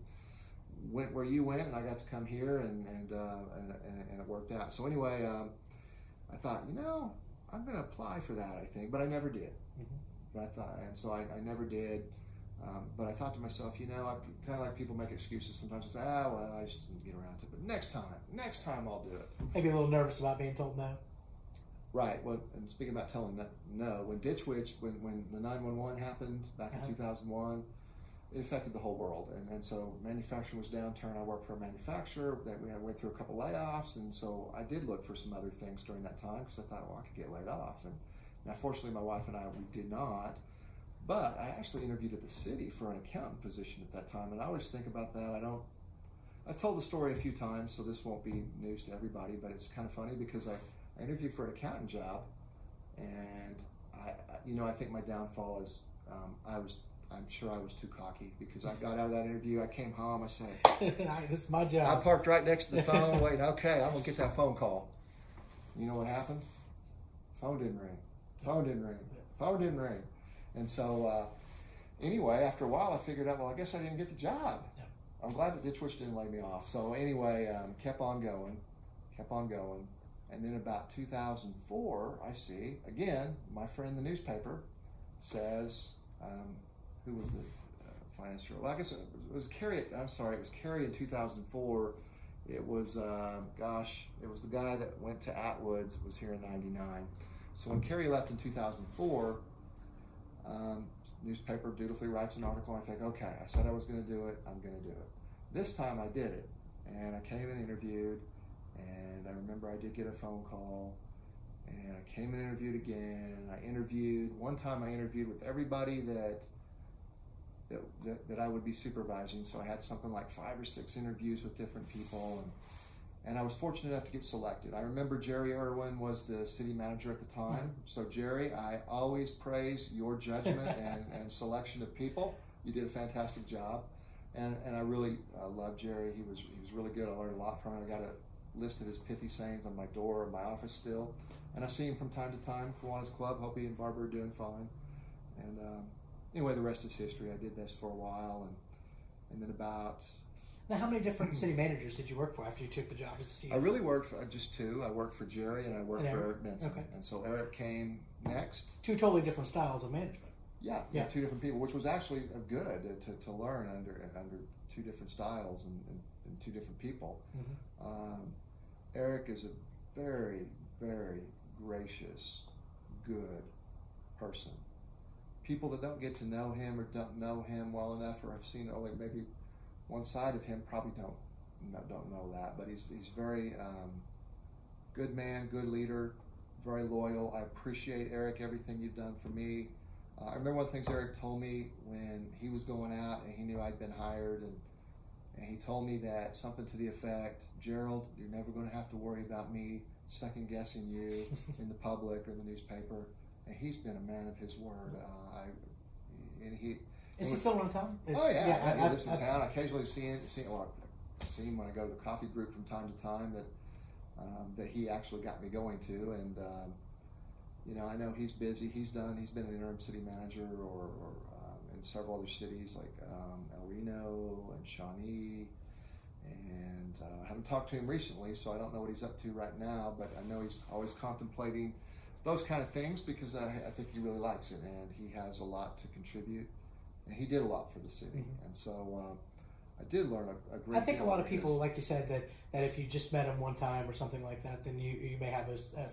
went where you went, and I got to come here, and and uh, and, and, it worked out. So anyway, um, I thought, you know, I'm going to apply for that. I think, but I never did. Mm-hmm. But I thought, and so I, I never did. Um, but I thought to myself, you know, I kind of like people make excuses sometimes. I say, ah, well, I just didn't get around to it. But next time, next time I'll do it. Maybe a little nervous about being told no. Right. Well, and speaking about telling no, no when Ditch Witch, when, when the 911 happened back in uh-huh. 2001, it affected the whole world. And, and so manufacturing was downturn. I worked for a manufacturer that we had went through a couple layoffs. And so I did look for some other things during that time because I thought, well, I could get laid off. And now, fortunately, my wife and I, we did not. But I actually interviewed at the city for an accountant position at that time. And I always think about that. I don't, I've told the story a few times, so this won't be news to everybody, but it's kind of funny because I, I interviewed for an accountant job. And I, you know, I think my downfall is um, I was I'm sure I was too cocky because I got out of that interview. I came home. I said, (laughs) "This is my job." I parked right next to the (laughs) phone. waiting. okay, I'm gonna get that phone call. You know what happened? Phone didn't ring. Phone didn't ring. Phone didn't ring. And so, uh, anyway, after a while, I figured out. Well, I guess I didn't get the job. Yeah. I'm glad that Ditch Witch didn't lay me off. So anyway, um, kept on going, kept on going, and then about 2004, I see again my friend the newspaper says. Um, who was the uh, finance director? Well, I guess it was Kerry. I'm sorry, it was Kerry in 2004. It was, uh, gosh, it was the guy that went to Atwoods. was here in '99. So when Kerry left in 2004, um, newspaper dutifully writes an article. And I think, okay, I said I was going to do it. I'm going to do it. This time I did it, and I came and interviewed, and I remember I did get a phone call and I came and interviewed again. I interviewed one time. I interviewed with everybody that that, that, that, I would be supervising. So I had something like five or six interviews with different people, and and I was fortunate enough to get selected. I remember Jerry Irwin was the city manager at the time. So Jerry, I always praise your judgment (laughs) and, and selection of people. You did a fantastic job, and and I really uh, love Jerry. He was he was really good. I learned a lot from him. I got a list of his pithy sayings on my door in my office still, and I see him from time to time. Kiwanis Club. Hope he and Barbara are doing fine, and. Um, anyway, the rest is history. I did this for a while, and and then about. Now, how many different city managers did you work for after you took the job as CEO? I really worked for just two. I worked for Jerry and I worked and for Eric Benson. Okay. And so Eric came next. Two totally different styles of management. Yeah, yeah, two different people, which was actually good to, to learn under under two different styles and, and, and two different people. Mm-hmm. Um, Eric is a very, very gracious, good person people that don't get to know him or don't know him well enough or have seen only maybe one side of him probably don't don't know that. But he's he's very um, good man, good leader, very loyal. I appreciate Eric everything you've done for me. Uh, I remember one of the things Eric told me when he was going out and he knew I'd been hired and and he told me that something to the effect, Jerald, you're never going to have to worry about me second guessing you (laughs) in the public or the newspaper and he's been a man of his word. Uh, I, and he is he still in town? Is, oh yeah, yeah he I, lives in I, town. I occasionally see him. See, well, I see him when I go to the coffee group from time to time. That um, that he actually got me going to, and um, you know, I know he's busy. He's done. He's been an interim city manager or, or um, in several other cities like um, El Reno and Shawnee. And uh, I haven't talked to him recently, so I don't know what he's up to right now. But I know he's always contemplating those kind of things because I, I, think he really likes it and he has a lot to contribute. And he did a lot for the city. Mm-hmm. And so uh, I did learn a, a, great I think a lot of people, like you said, that, that if you just met him one time or something like that, then you, you may have a, a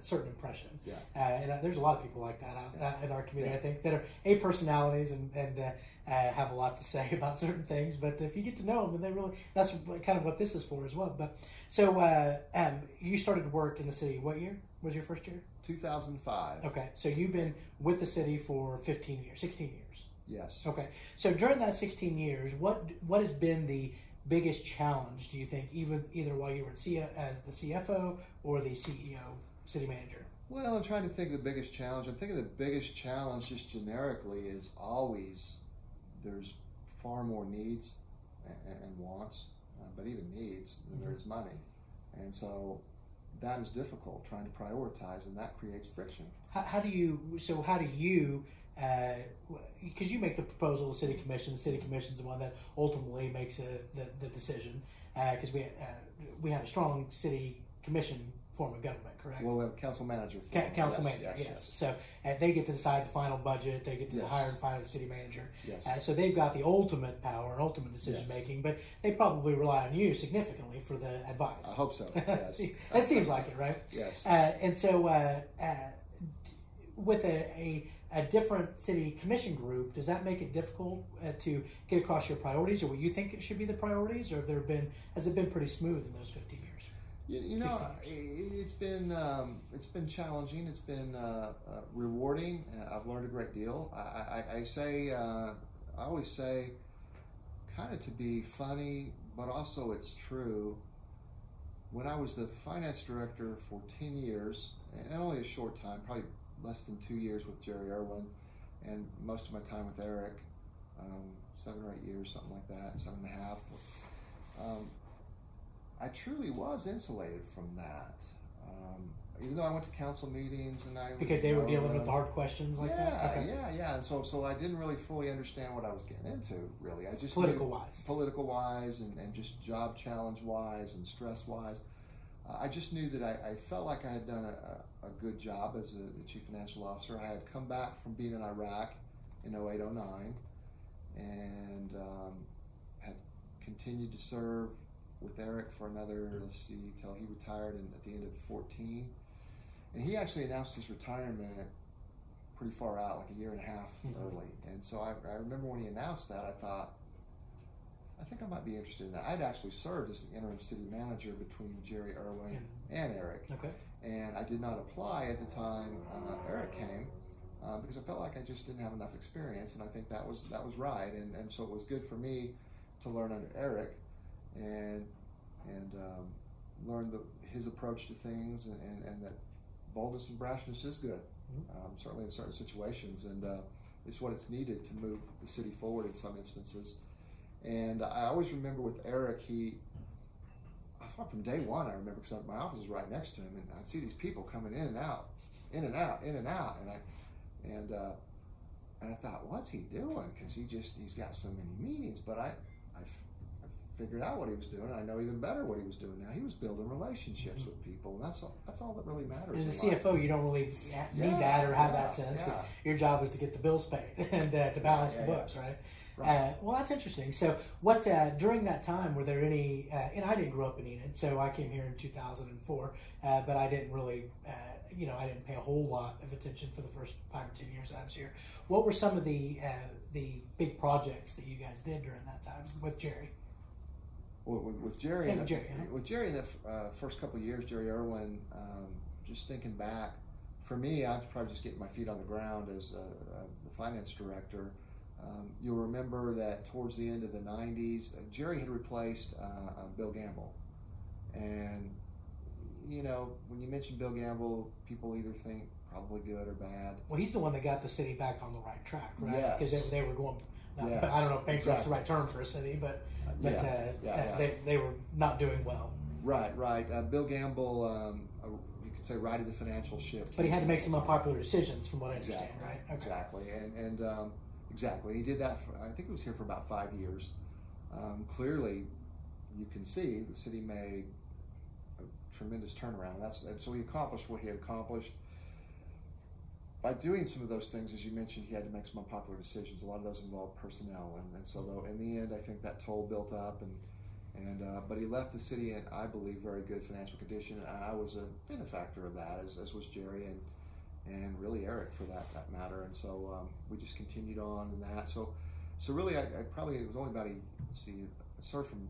certain impression. Yeah. Uh, and uh, there's a lot of people like that out, yeah. uh, in our community, yeah. I think, that are A, personalities and, and uh, uh, have a lot to say (laughs) about certain things. But if you get to know them, then they really, that's kind of what this is for as well. But so uh, um, you started to work in the city. What year was your first year? 2005. Okay. So you've been with the city for 15 years, 16 years. Yes. Okay. So during that 16 years, what what has been the biggest challenge, do you think, even either while you were C- as the CFO or the CEO? city manager? Well, I'm trying to think of the biggest challenge. I'm thinking the biggest challenge, just generically, is always there's far more needs and, and wants. uh, but even needs than there is money, and so that is difficult trying to prioritize, and that creates friction. How, how do you? So how do you? Because uh, you make the proposal to the city commission, the city commission's the one that ultimately makes a, the, the decision. Because uh, we uh, we have a strong city commission form of government, correct? Well, we have council manager. Ca- council yes, manager, yes, yes. So they get to decide the final budget. They get to yes. hire and fire the city manager. Yes. Uh, so they've got the ultimate power and ultimate decision making. But they probably rely on you significantly for the advice. I hope so. (laughs) Yes. that seems like it, right? Yes. Uh, and so uh, uh with a, a a different city commission group, does that make it difficult uh, to get across your priorities or what you think it should be the priorities, or have there been has it been pretty smooth in those 15 years? You, you know, it's been um, it's been challenging. It's been uh, uh, rewarding. Uh, I've learned a great deal. I, I, I say uh, I always say, kind of to be funny, but also it's true. When I was the finance director for ten years, and only a short time, probably less than two years with Jerry Irwin, and most of my time with Eric, um, seven or eight years, something like that, seven and a half. Um, I truly was insulated from that. Um, even though I went to council meetings and I because they were dealing with hard questions like yeah, that. Okay. Yeah, yeah, and so so I didn't really fully understand what I was getting into. Really, I just political wise, political wise, and, and just job challenge wise and stress wise. Uh, I just knew that I, I, felt like I had done a, a good job as a chief financial officer. I had come back from being in Iraq in 08, 09, and um, had continued to serve with Eric for another, let's see, till he retired in, at the end of 14. And he actually announced his retirement pretty far out, like a year and a half (laughs) mm-hmm. early. And so I, I, remember when he announced that, I thought, I think I might be interested in that. I'd actually served as the interim city manager between Jerry Irwin mm-hmm. and Eric. Okay. And I did not apply at the time uh, Eric came. Uh, because I felt like I just didn't have enough experience, and I think that was that was right, and, and so it was good for me to learn under Eric and and um, learn the, his approach to things, and, and, and, that boldness and brashness is good, mm-hmm. um, certainly in certain situations, and uh, it's what it's needed to move the city forward in some instances. And I always remember with Eric, he, I thought from day one, I remember because my office was right next to him, and I'd see these people coming in and out, in and out, in and out, and I, and uh, and I thought, what's he doing? Because he just he's got so many meetings, but I figured out what he was doing. I know even better what he was doing now. He was building relationships with people, and that's all. That's all that really matters. As a CFO, life. you don't really need yeah, that or have yeah, that sense. Yeah. Your job is to get the bills paid (laughs) and uh, to balance the books, right? Right. Uh, well, that's interesting. So, what uh, during that time were there any? Uh, and I didn't grow up in Enid, so I came here in 2004, uh, but I didn't really, uh, you know, I didn't pay a whole lot of attention for the first five or ten years I was here. What were some of the the big projects that you guys did during that time with Jerry? With, with Jerry, yeah, Jerry with Jerry in the uh, first couple of years, Jerry Irwin, um, just thinking back, for me, I was probably just getting my feet on the ground as a, a, the finance director. Um, you'll remember that towards the end of the 90s, uh, Jerry had replaced uh, uh, Bill Gamble. And, you know, when you mention Bill Gamble, people either think probably good or bad. Well, he's the one that got the city back on the right track, right? Because yes. they, they, were going, yes. I don't know if bankrupt's exactly. the right term for a city, but but yeah, uh, yeah, yeah. They, they were not doing well. Right, right. Uh, Bill Gamble, um, uh, you could say, righted the financial ship. But he had to make some unpopular decisions, from what I understand, exactly, right? Okay. Exactly, and and um, exactly, he did that. For, I think he was here for about five years. Um, clearly, you can see the city made a tremendous turnaround. That's and so he accomplished what he had accomplished by doing some of those things, as you mentioned, he had to make some unpopular decisions. A lot of those involved personnel, and, and so though in the end, I think that toll built up, and and uh, but he left the city in, I believe, very good financial condition, and I was a benefactor of that, as, as was Jerry and and really Eric for that that matter, and so um, we just continued on in that. So so really, I, I probably it was only about a let's see, I served from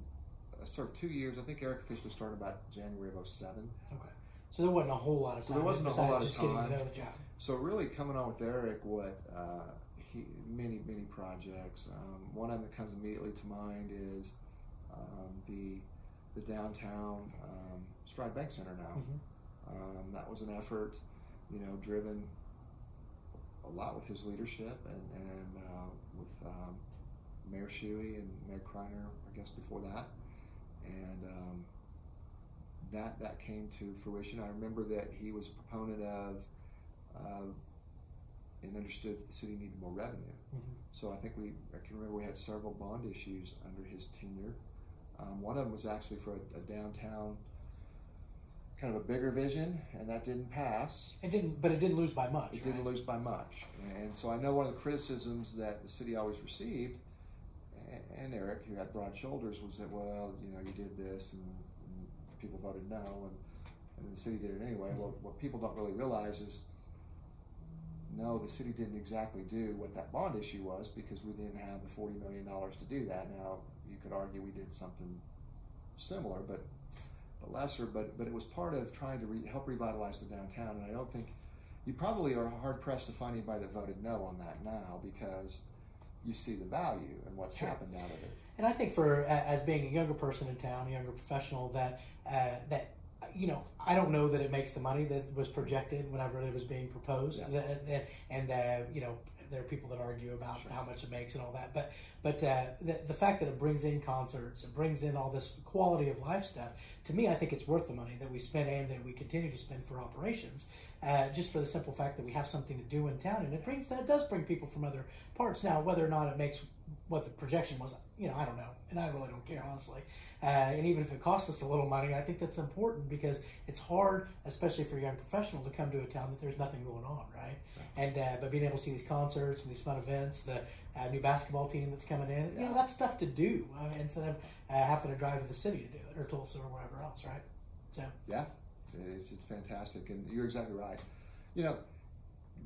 I served two years. I think Eric officially started about January of 07. Okay. So there wasn't a whole lot of time. So there wasn't a whole lot of time. Getting to know the job. So really coming on with Eric, what uh, he, many many projects. Um, one of them that comes immediately to mind is um, the the downtown um, Stride Bank Center now. Mm-hmm. Um, that was an effort, you know, driven a lot with his leadership and and uh, with um, Mayor Shewey and Mayor Kreiner, I guess before that. and um, that that came to fruition. I remember that he was a proponent of, uh, and understood that the city needed more revenue. Mhm. So I think we, I can remember we had several bond issues under his tenure. Um, one of them was actually for a, a downtown, kind of a bigger vision, and that didn't pass. It didn't, but it didn't lose by much. It didn't lose by much. And so I know one of the criticisms that the city always received, and Eric, who had broad shoulders, was that, well, you know, you did this and, and people voted no, and, and the city did it anyway. Well, what people don't really realize is, no, the city didn't exactly do what that bond issue was because we didn't have the $40 million to do that. Now, you could argue we did something similar, but but lesser. But but it was part of trying to re- help revitalize the downtown. And I don't think you probably are hard pressed to find anybody that voted no on that now because you see the value and what's Sure. happened out of it. And I think for as being a younger person in town, a younger professional, that uh, that you know, I don't know that it makes the money that was projected whenever it was being proposed. Yeah. And uh, you know, there are people that argue about Sure. how much it makes and all that. But but uh, the, the fact that it brings in concerts, it brings in all this quality of life stuff. To me, I think it's worth the money that we spend and that we continue to spend for operations. Uh, just for the simple fact that we have something to do in town, and it brings that does bring people from other parts. Now, whether or not it makes what the projection was, you know, I don't know, and I really don't care honestly. Uh, and even if it costs us a little money, I think that's important because it's hard, especially for a young professional, to come to a town that there's nothing going on, right? And uh, but being able to see these concerts and these fun events, the uh, new basketball team that's coming in, you know, that's stuff to do uh, instead of uh, having to drive to the city to do it or Tulsa or wherever else, right? So Yeah, it's, it's fantastic, and you're exactly right. You know,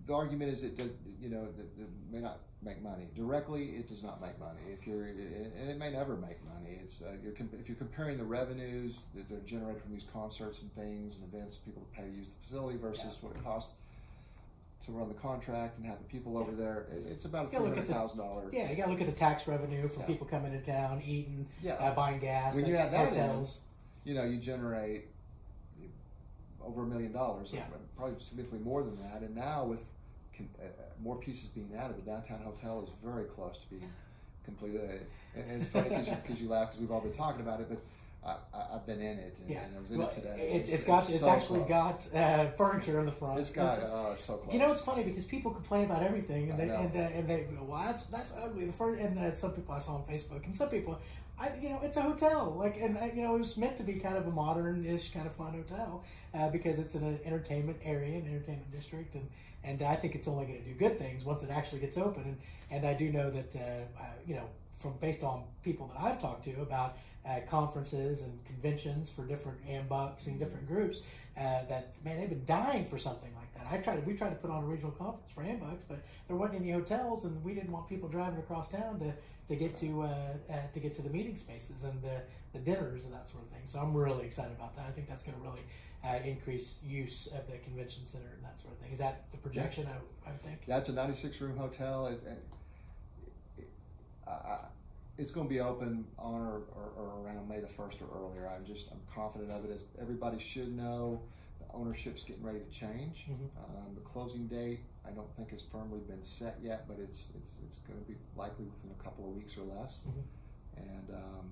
the argument is it does, you know it may not make money directly. It does not make money. If you're and it may never make money. It's uh, you're if you're comparing the revenues that are generated from these concerts and things and events, people pay to use the facility versus what it costs to run the contract and have the people over there. It's about a Yeah, three hundred thousand dollars. yeah, you got to look at the tax revenue from Yeah. people coming to town, eating, Yeah. uh, buying gas, When you add that in, hotels. you know, you generate over a million dollars, Yeah. probably significantly more than that. And now with con- uh, uh, more pieces being added, the downtown hotel is very close to being (laughs) completed. And, and it's funny because you, 'cause you laugh because we've all been talking about it, but I, I, I've been in it and, Yeah, and I was in Well, it today. It's, it's got it's so actually close. got uh, furniture in the front. It's got It's- oh, it's so close. You know, it's funny because people complain about everything, and I they know. and, uh, and they go, "Well, that's that's ugly." The first, and uh, some people I saw on Facebook, and some people, I you know, it's a hotel, like, and uh, you know, it was meant to be kind of a modern-ish kind of fun hotel uh, because it's in an entertainment area, an entertainment district, and and I think it's only going to do good things once it actually gets open, and and I do know that uh, uh, you know from based on people that I've talked to about uh, conferences and conventions for different unboxing different groups uh, that man they've been dying for something like that. I tried we tried to put on a regional conference for AMBUCS, but there wasn't any hotels, and we didn't want people driving across town to, to get to uh, uh, to get to the meeting spaces and the, the dinners and that sort of thing. So I'm really excited about that. I think that's going to really uh, increase use of the convention center and that sort of thing. Is that the projection? I, I think. Yeah, it's a 96 room hotel. It's, it, uh, it's going to be open on or, or, or around May the 1st or earlier. I'm just I'm confident of it. As everybody should know, ownership's getting ready to change. Mhm. Um, the closing date I don't think has firmly been set yet, but it's it's, it's going to be likely within a couple of weeks or less. Mhm. And um,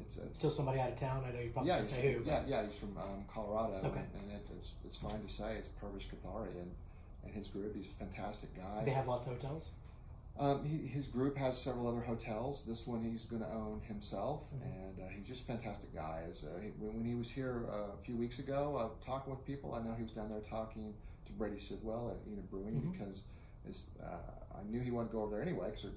it's, Still somebody out of town. I know you probably yeah, can't say who. but- yeah, yeah. He's from um, Colorado, Okay. and, and it, it's it's fine to say it's Purvish Kathari and, and his group. He's a fantastic guy. They have lots of hotels. Um, he, his group has several other hotels. This one he's going to own himself, Mhm. and uh, he's just a fantastic guy. As, uh, he, when, when he was here uh, a few weeks ago, uh, talking with people, I know he was down there talking to Brady Sidwell at Enid Brewing Mhm. because his, uh, I knew he wanted to go over there anyway because they're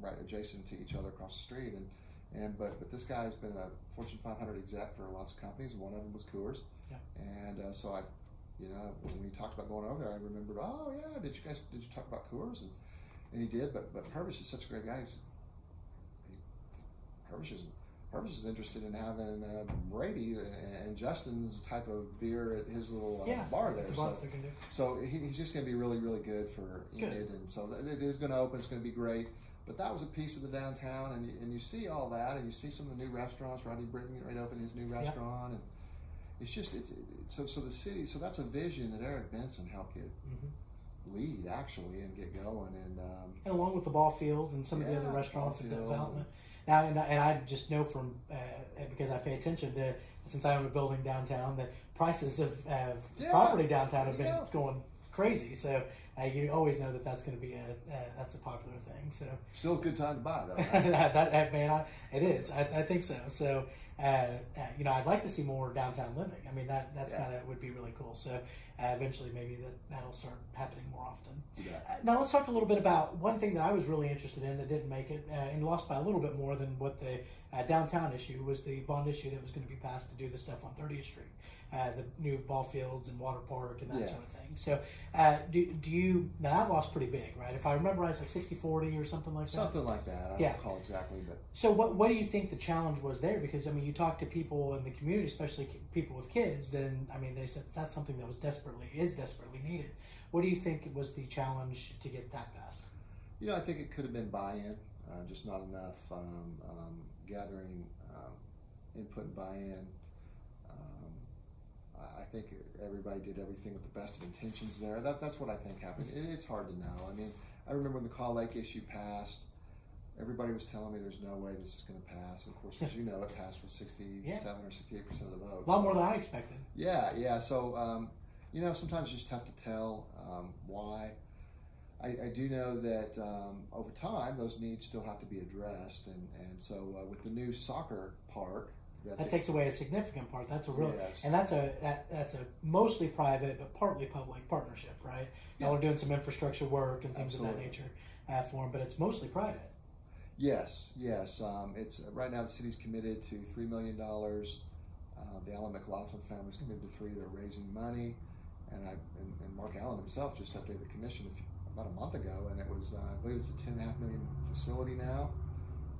right adjacent to each other across the street. And, and but but this guy has been a Fortune 500 exec for lots of companies. One of them was Coors, Yeah. and uh, so I, you know, when we talked about going over there, I remembered. Oh yeah, did you guys did you talk about Coors? And and he did, but but Purvis is such a great guy. He's, he, Purvis is Purvis is interested in having uh, Brady and Justin's type of beer at his little uh, Yeah, bar there. The So, that they can do. so he, he's just going to be really really good for Good. And so it is going to open. It's going to be great. But that was a piece of the downtown, and you, and you see all that, and you see some of the new restaurants. Rodney Britton getting to open his new Yeah. restaurant, and it's just it's it, so so the city. So that's a vision that Eric Benson helped get hmm lead actually and get going. And um, And along with the ball field and some of the other restaurants and development. now, and, I- and I just know from uh, because I pay attention to since I own a building downtown that prices of, of Yeah, property downtown have been yeah. going crazy. So uh, you always know that that's going to be a uh, that's a popular thing. So Still a good time to buy though. (laughs) that, that, man, I, it is. I, I think so. So, uh, uh, you know, I'd like to see more downtown living. I mean, that that's Yeah. kind of would be really cool. So, uh, eventually, maybe that that'll start happening more often. Yeah. Uh, now, let's talk a little bit about one thing that I was really interested in that didn't make it uh, and lost by a little bit more than what the uh, downtown issue was the bond issue that was going to be passed to do the stuff on 30th Street, uh, the new ball fields and water park and that Yeah. sort of thing. So, uh, do, do you now that lost pretty big, right? If I remember right, it's like 60 40 or something like that. Something like that. I don't Yeah. recall exactly, but So what what do you think the challenge was there? Because I mean, you talk to people in the community, especially people with kids. Then I mean, they said that's something that was desperately is desperately needed. What do you think was the challenge to get that passed? you know, I think it could have been buy-in, uh, just not enough um, um, gathering um, input and buy-in. Um, I think everybody did everything with the best of intentions there. That, that's what I think happened. It, it's hard to know. I mean, I remember when the Kaw Lake issue passed, everybody was telling me there's no way this is going to pass. And of course, as you know, it passed with 67 or 68 percent of the vote. A lot more than I expected. yeah, yeah. So, um, you know, sometimes you just have to tell um, why. I, I do know that um, over time, those needs still have to be addressed, and and so uh, with the new soccer park, That they- takes away a significant part. That's a real, Yes. and that's a that, that's a mostly private but partly public partnership, right? Y'all Yeah. are doing some infrastructure work and things of that nature uh, for them, but it's mostly private. Yes, yes. Um, it's right now the city's committed to three million dollars. Uh, the Alan McLaughlin family's committed to three. They're raising money, and I and, and Mark Allen himself just updated the commission about a month ago, and it was uh, I believe it's a ten and a half million facility now,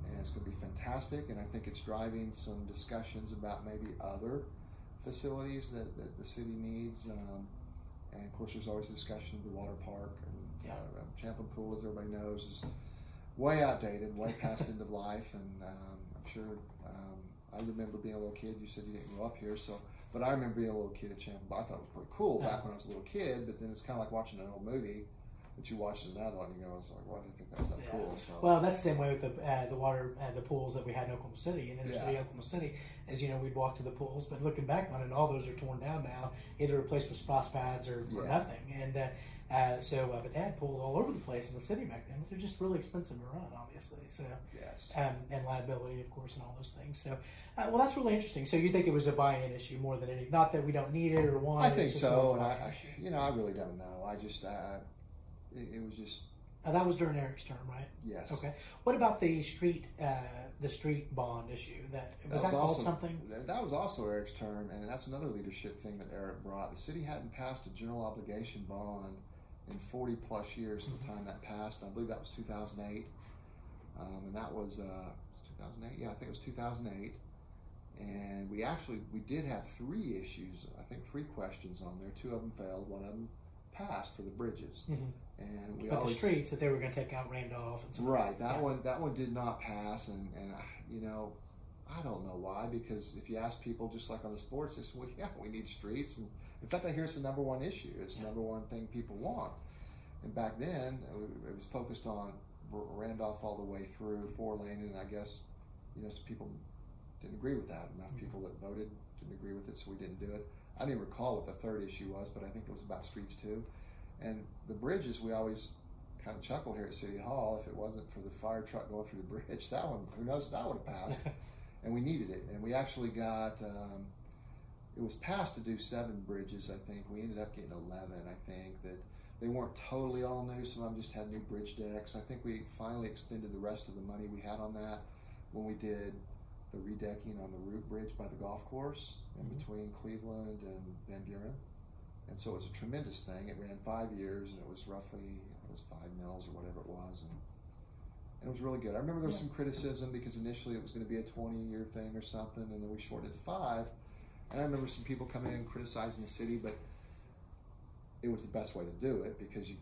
and it's going to be fantastic. And I think it's driving some discussions about maybe other facilities that, that the city needs. Um, and of course, there's always a discussion of the water park and Yeah. uh, Champlin Pool, as everybody knows, is way outdated, way past end of life, and um, I'm sure um, I remember being a little kid. You said you didn't grow up here, so but I remember being a little kid at Champlin. I thought it was pretty cool back when I was a little kid. But then it's kind of like watching an old movie that you watch as an adult, and you go, "I was like, why do you think that was that Yeah. cool?" So Well, that's the same way with the uh, the water uh, the pools that we had in Oklahoma City and in inner Yeah. city Oklahoma City. As you know, we'd walk to the pools, but looking back on it, all those are torn down now, either replaced with splash pads or, or Yeah. nothing. And uh, uh, so, uh, but they had pools all over the place in the city back then. But they're just really expensive to run, obviously. So. yes, Um, and liability, of course, and all those things. So, uh, well, that's really interesting. So, you think it was a buy-in issue more than any? Not that we don't need it or want I it. think it's just more so. And a I, buy-in I, you know, I really don't know. I just, uh, it, it was just Uh, that was during Eric's term, right? yes. Okay. What about the street, uh, the street bond issue? That was that, called also, something? That was also Eric's term, and that's another leadership thing that Eric brought. The city hadn't passed a general obligation bond in 40 plus years at the Mhm. time that passed. I believe that was 2008, um, and that was uh, 2008. Yeah, I think it was 2008. And we actually we did have three issues. I think three questions on there. Two of them failed. One of them passed for the bridges. Mhm. And we But the streets that they were going to take out Randolph and stuff. Right. That Yeah. one. That one did not pass, and and I- you know, I don't know why. Because if you ask people, just like on the sports, they say, well, yeah, we need streets, and in fact, I hear it's the number one issue. It's the number one thing people want. And back then, it was focused on Randolph all the way through four lane, and I guess you know some people didn't agree with that. Enough Mhm. people that voted didn't agree with it, so we didn't do it. I don't even recall what the third issue was, but I think it was about streets too. And the bridges, we always kind of chuckle here at City Hall. If it wasn't for the fire truck going through the bridge, (laughs) that one, who knows, that would have passed. (laughs) and we needed it. And we actually got, um, it was passed to do seven bridges, I think. We ended up getting 11, I think, that they weren't totally all new. Some of them just had new bridge decks. I think we finally expended the rest of the money we had on that when we did the redecking on the Root Bridge by the golf course in Mhm. between Cleveland and Van Buren. And so it was a tremendous thing. It ran five years, and it was roughly it was five mils or whatever it was, and, and it was really good. I remember there was Yeah. some criticism because initially it was going to be a twenty-year thing or something, and then we shortened it to five. And I remember some people coming in criticizing the city, but it was the best way to do it because you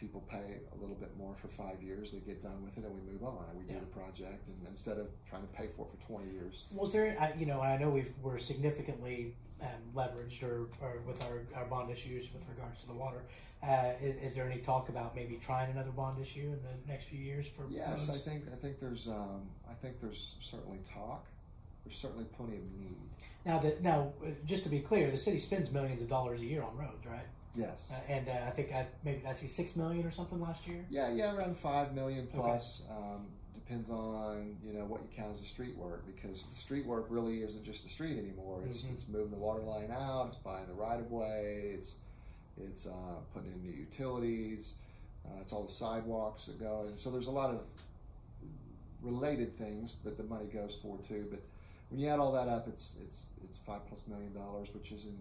people pay a little bit more for five years. They get done with it, and we move on, and we do Yeah. the project, and instead of trying to pay for it for 20 years. Was there, I- you know, I know we've, we're significantly um, leveraged or, or with our, our bond issues with regards to the water. Uh, is, is there any talk about maybe trying another bond issue in the next few years for Yes? I think I think there's um, I think there's certainly talk. There's certainly plenty of need. Now that now, just to be clear, the city spends millions of dollars a year on roads, right? Yes. Uh, and uh, I think I maybe I see six million or something last year. Yeah, yeah, around five million plus. Um, depends on you know what you count as a street work because the street work really isn't just the street anymore. It's Mhm. it's moving the water line out. It's buying the right of way. It's it's uh, putting in new utilities. Uh, it's all the sidewalks that go. And so there's a lot of related things that the money goes for too. But when you add all that up, it's it's it's five plus million dollars, which isn't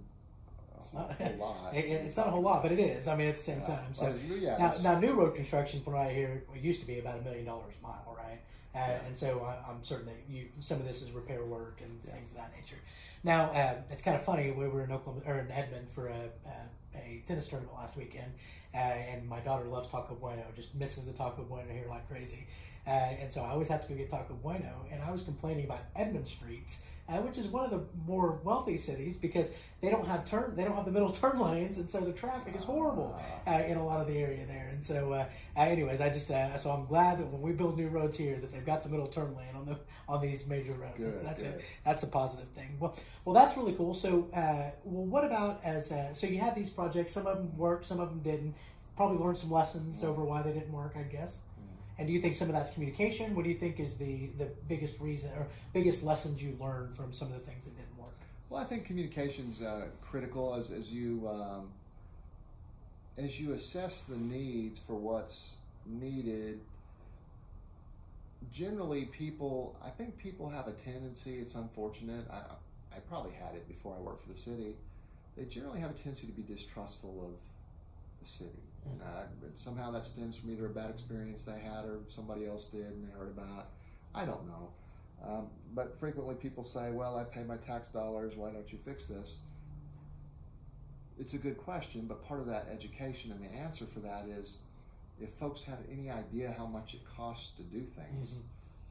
It's not- (laughs) whole lot. It, it's not a whole lot, but it is. I mean, at the same Yeah. time. So Uh, yeah, now, now, new road construction from what I hear it used to be about a million dollars a mile, right? Uh, Yeah. And so I, I'm certain that you some of this is repair work and things of that nature. Now uh, it's kind of funny. We were in Oklahoma or in Edmond for a, a, a tennis tournament last weekend, uh, and my daughter loves Taco Bueno, just misses the Taco Bueno here like crazy. Uh, and so I always have to go get Taco Bueno, and I was complaining about Edmond streets. Which is one of the more wealthy cities because they don't have turn they don't have the middle (laughs) turn lanes and so the traffic is horrible uh, in a lot of the area there. And so, uh, uh, anyways, I just uh, so I'm glad that when we build new roads here, that they've got the middle turn lane on the on these major roads. Good, that's good. a that's a positive thing. Well, well, that's really cool. So, uh, well, what about as uh, so you had these projects? Some of them worked, some of them didn't. Probably learned some lessons over why they didn't work, I guess. And do you think some of that's communication? What do you think is the the biggest reason or biggest lessons you learned from some of the things that didn't work? Well, I think communication's uh, critical as, as you um, as you assess the needs for what's needed. Generally, people I think people have a tendency. It's unfortunate. I I probably had it before I worked for the city. They generally have a tendency to be distrustful of the city. And, uh, but somehow that stems from either a bad experience they had or somebody else did and they heard about. I don't know. Um, but frequently people say, well, I pay my tax dollars, why don't you fix this? It's a good question, but part of that education and the answer for that is if folks had any idea how much it costs to do things,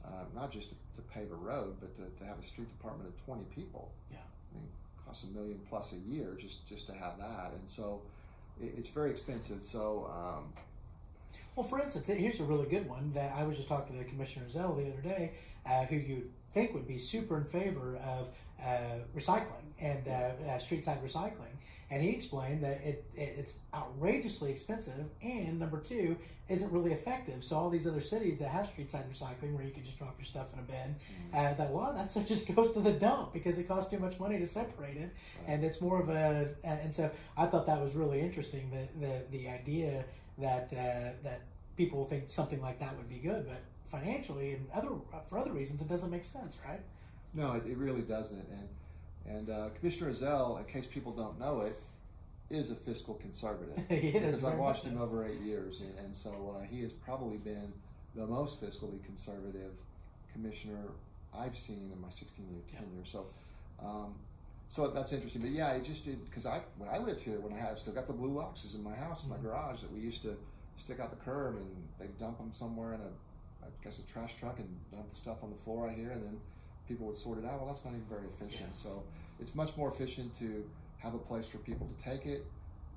uh, not just to, to pave a road, but to, to have a street department of 20 people. Yeah. I mean, it costs a million plus a year just, just to have that. And so it, it's very expensive. So, um, Well, for instance, here's a really good one that I was just talking to Commissioner Zell the other day, uh, who you'd think would be super in favor of uh, recycling and uh, uh, street side recycling. And he explained that it, it, it's outrageously expensive, and number two, isn't really effective. So all these other cities that have street side recycling, where you can just drop your stuff in a bin, uh, that a lot of that stuff (laughs) just goes to the dump because it costs too much money to separate it, and it's more of a. And so I thought that was really interesting. The the, the idea that uh, that people think something like that would be good, but financially and other for other reasons, it doesn't make sense, right? No, it, it really doesn't. And and uh, Commissioner Ezzell, in case people don't know it, is a fiscal conservative. (laughs) He is, because I've watched him over eight years, and, and so uh, he has probably been the most fiscally conservative commissioner I've seen in my 16 year tenure. So. Um, so that's interesting, but yeah, it just did because I when I lived here when I had still got the blue boxes in my house, in my Mhm. garage that we used to stick out the curb and they dump them somewhere in a I guess a trash truck and dump the stuff on the floor right here, and then people would sort it out. Well, that's not even very efficient. Yeah. So it's much more efficient to have a place for people to take it.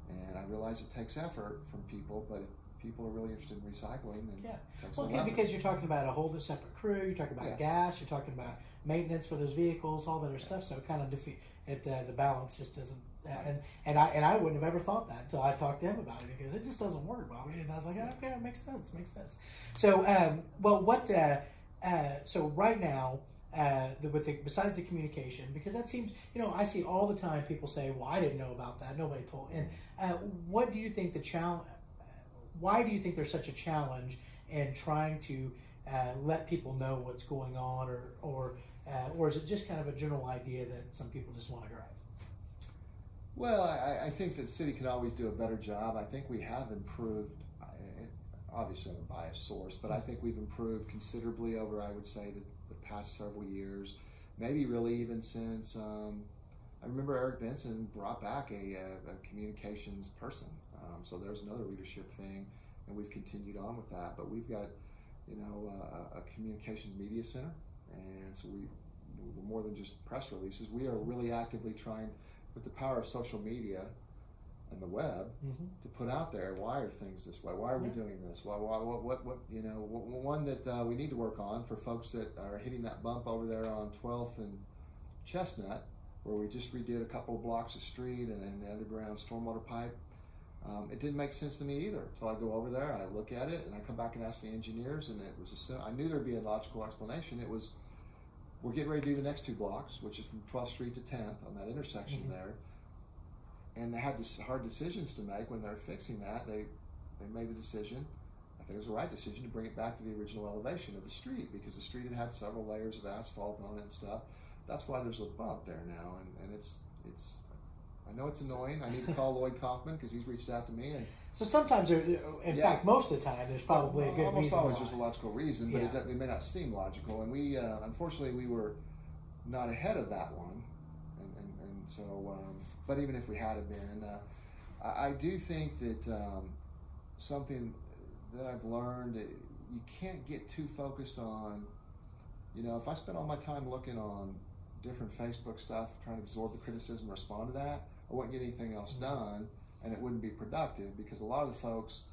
And I realize it takes effort from people, but if people are really interested in recycling, then Yeah. Well, okay, because you're talking about a whole separate crew, you're talking about Yeah. gas, you're talking about maintenance for those vehicles, all that other stuff. So it kind of defeat it. Uh, the balance just doesn't. Uh, and and I and I wouldn't have ever thought that until I talked to him about it because it just doesn't work, Bobby. And I was like, oh, okay, it makes sense, makes sense. So, um, well, what? Uh, uh, so right now. Uh, the, with the, besides the communication, because that seems, you know, I see all the time people say, "Well, I didn't know about that. Nobody told." And uh, what do you think the challenge? Why do you think there's such a challenge in trying to uh, let people know what's going on, or or uh, or is it just kind of a general idea that some people just want to gripe? Well, I, I think that city can always do a better job. I think we have improved. I- Obviously, I'm a biased source, but I think we've improved considerably over, I would say, the past several years. Maybe really even since um, I remember Eric Benson brought back a, a, a communications person. Um, so there's another leadership thing. and we've continued on with that. But we've got, you know, uh, a communications media center, and so we we're more than just press releases. We are really actively trying, with the power of social media and the web, Mm-hmm. to put out there why are things this way? Why are we Yeah. doing this? Why, why, what, what, what, you know, one that uh, we need to work on for folks that are hitting that bump over there on 12th and Chestnut, where we just redid a couple of blocks of street and an underground stormwater pipe. Um, it didn't make sense to me either until I go over there, I look at it, and I come back and ask the engineers, and it was a, I knew there'd be a logical explanation. It was we're getting ready to do the next two blocks, which is from 12th Street to 10th on that intersection Mhm. there. And they had hard decisions to make when they're fixing that. They they made the decision. I think it was the right decision to bring it back to the original elevation of the street because the street had had several layers of asphalt on it and stuff. That's why there's a bump there now, and, and it's it's. I know it's annoying. I need to call Lloyd Kaufman because he's reached out to me, and So sometimes, there, in Yeah. fact, most of the time, there's probably a good almost reason. always why. there's a logical reason, but it, Yeah. doesn't- it may not seem logical. And we, uh, unfortunately, we were not ahead of that one, and, and, and so. Um, but even if we had have been, uh, I, I do think that um, something that I've learned, uh, you can't get too focused on. You know, if I spend all my time looking on different Facebook stuff, trying to absorb the criticism, respond to that, I wouldn't get anything else Mhm. done, and it wouldn't be productive because a lot of the folks,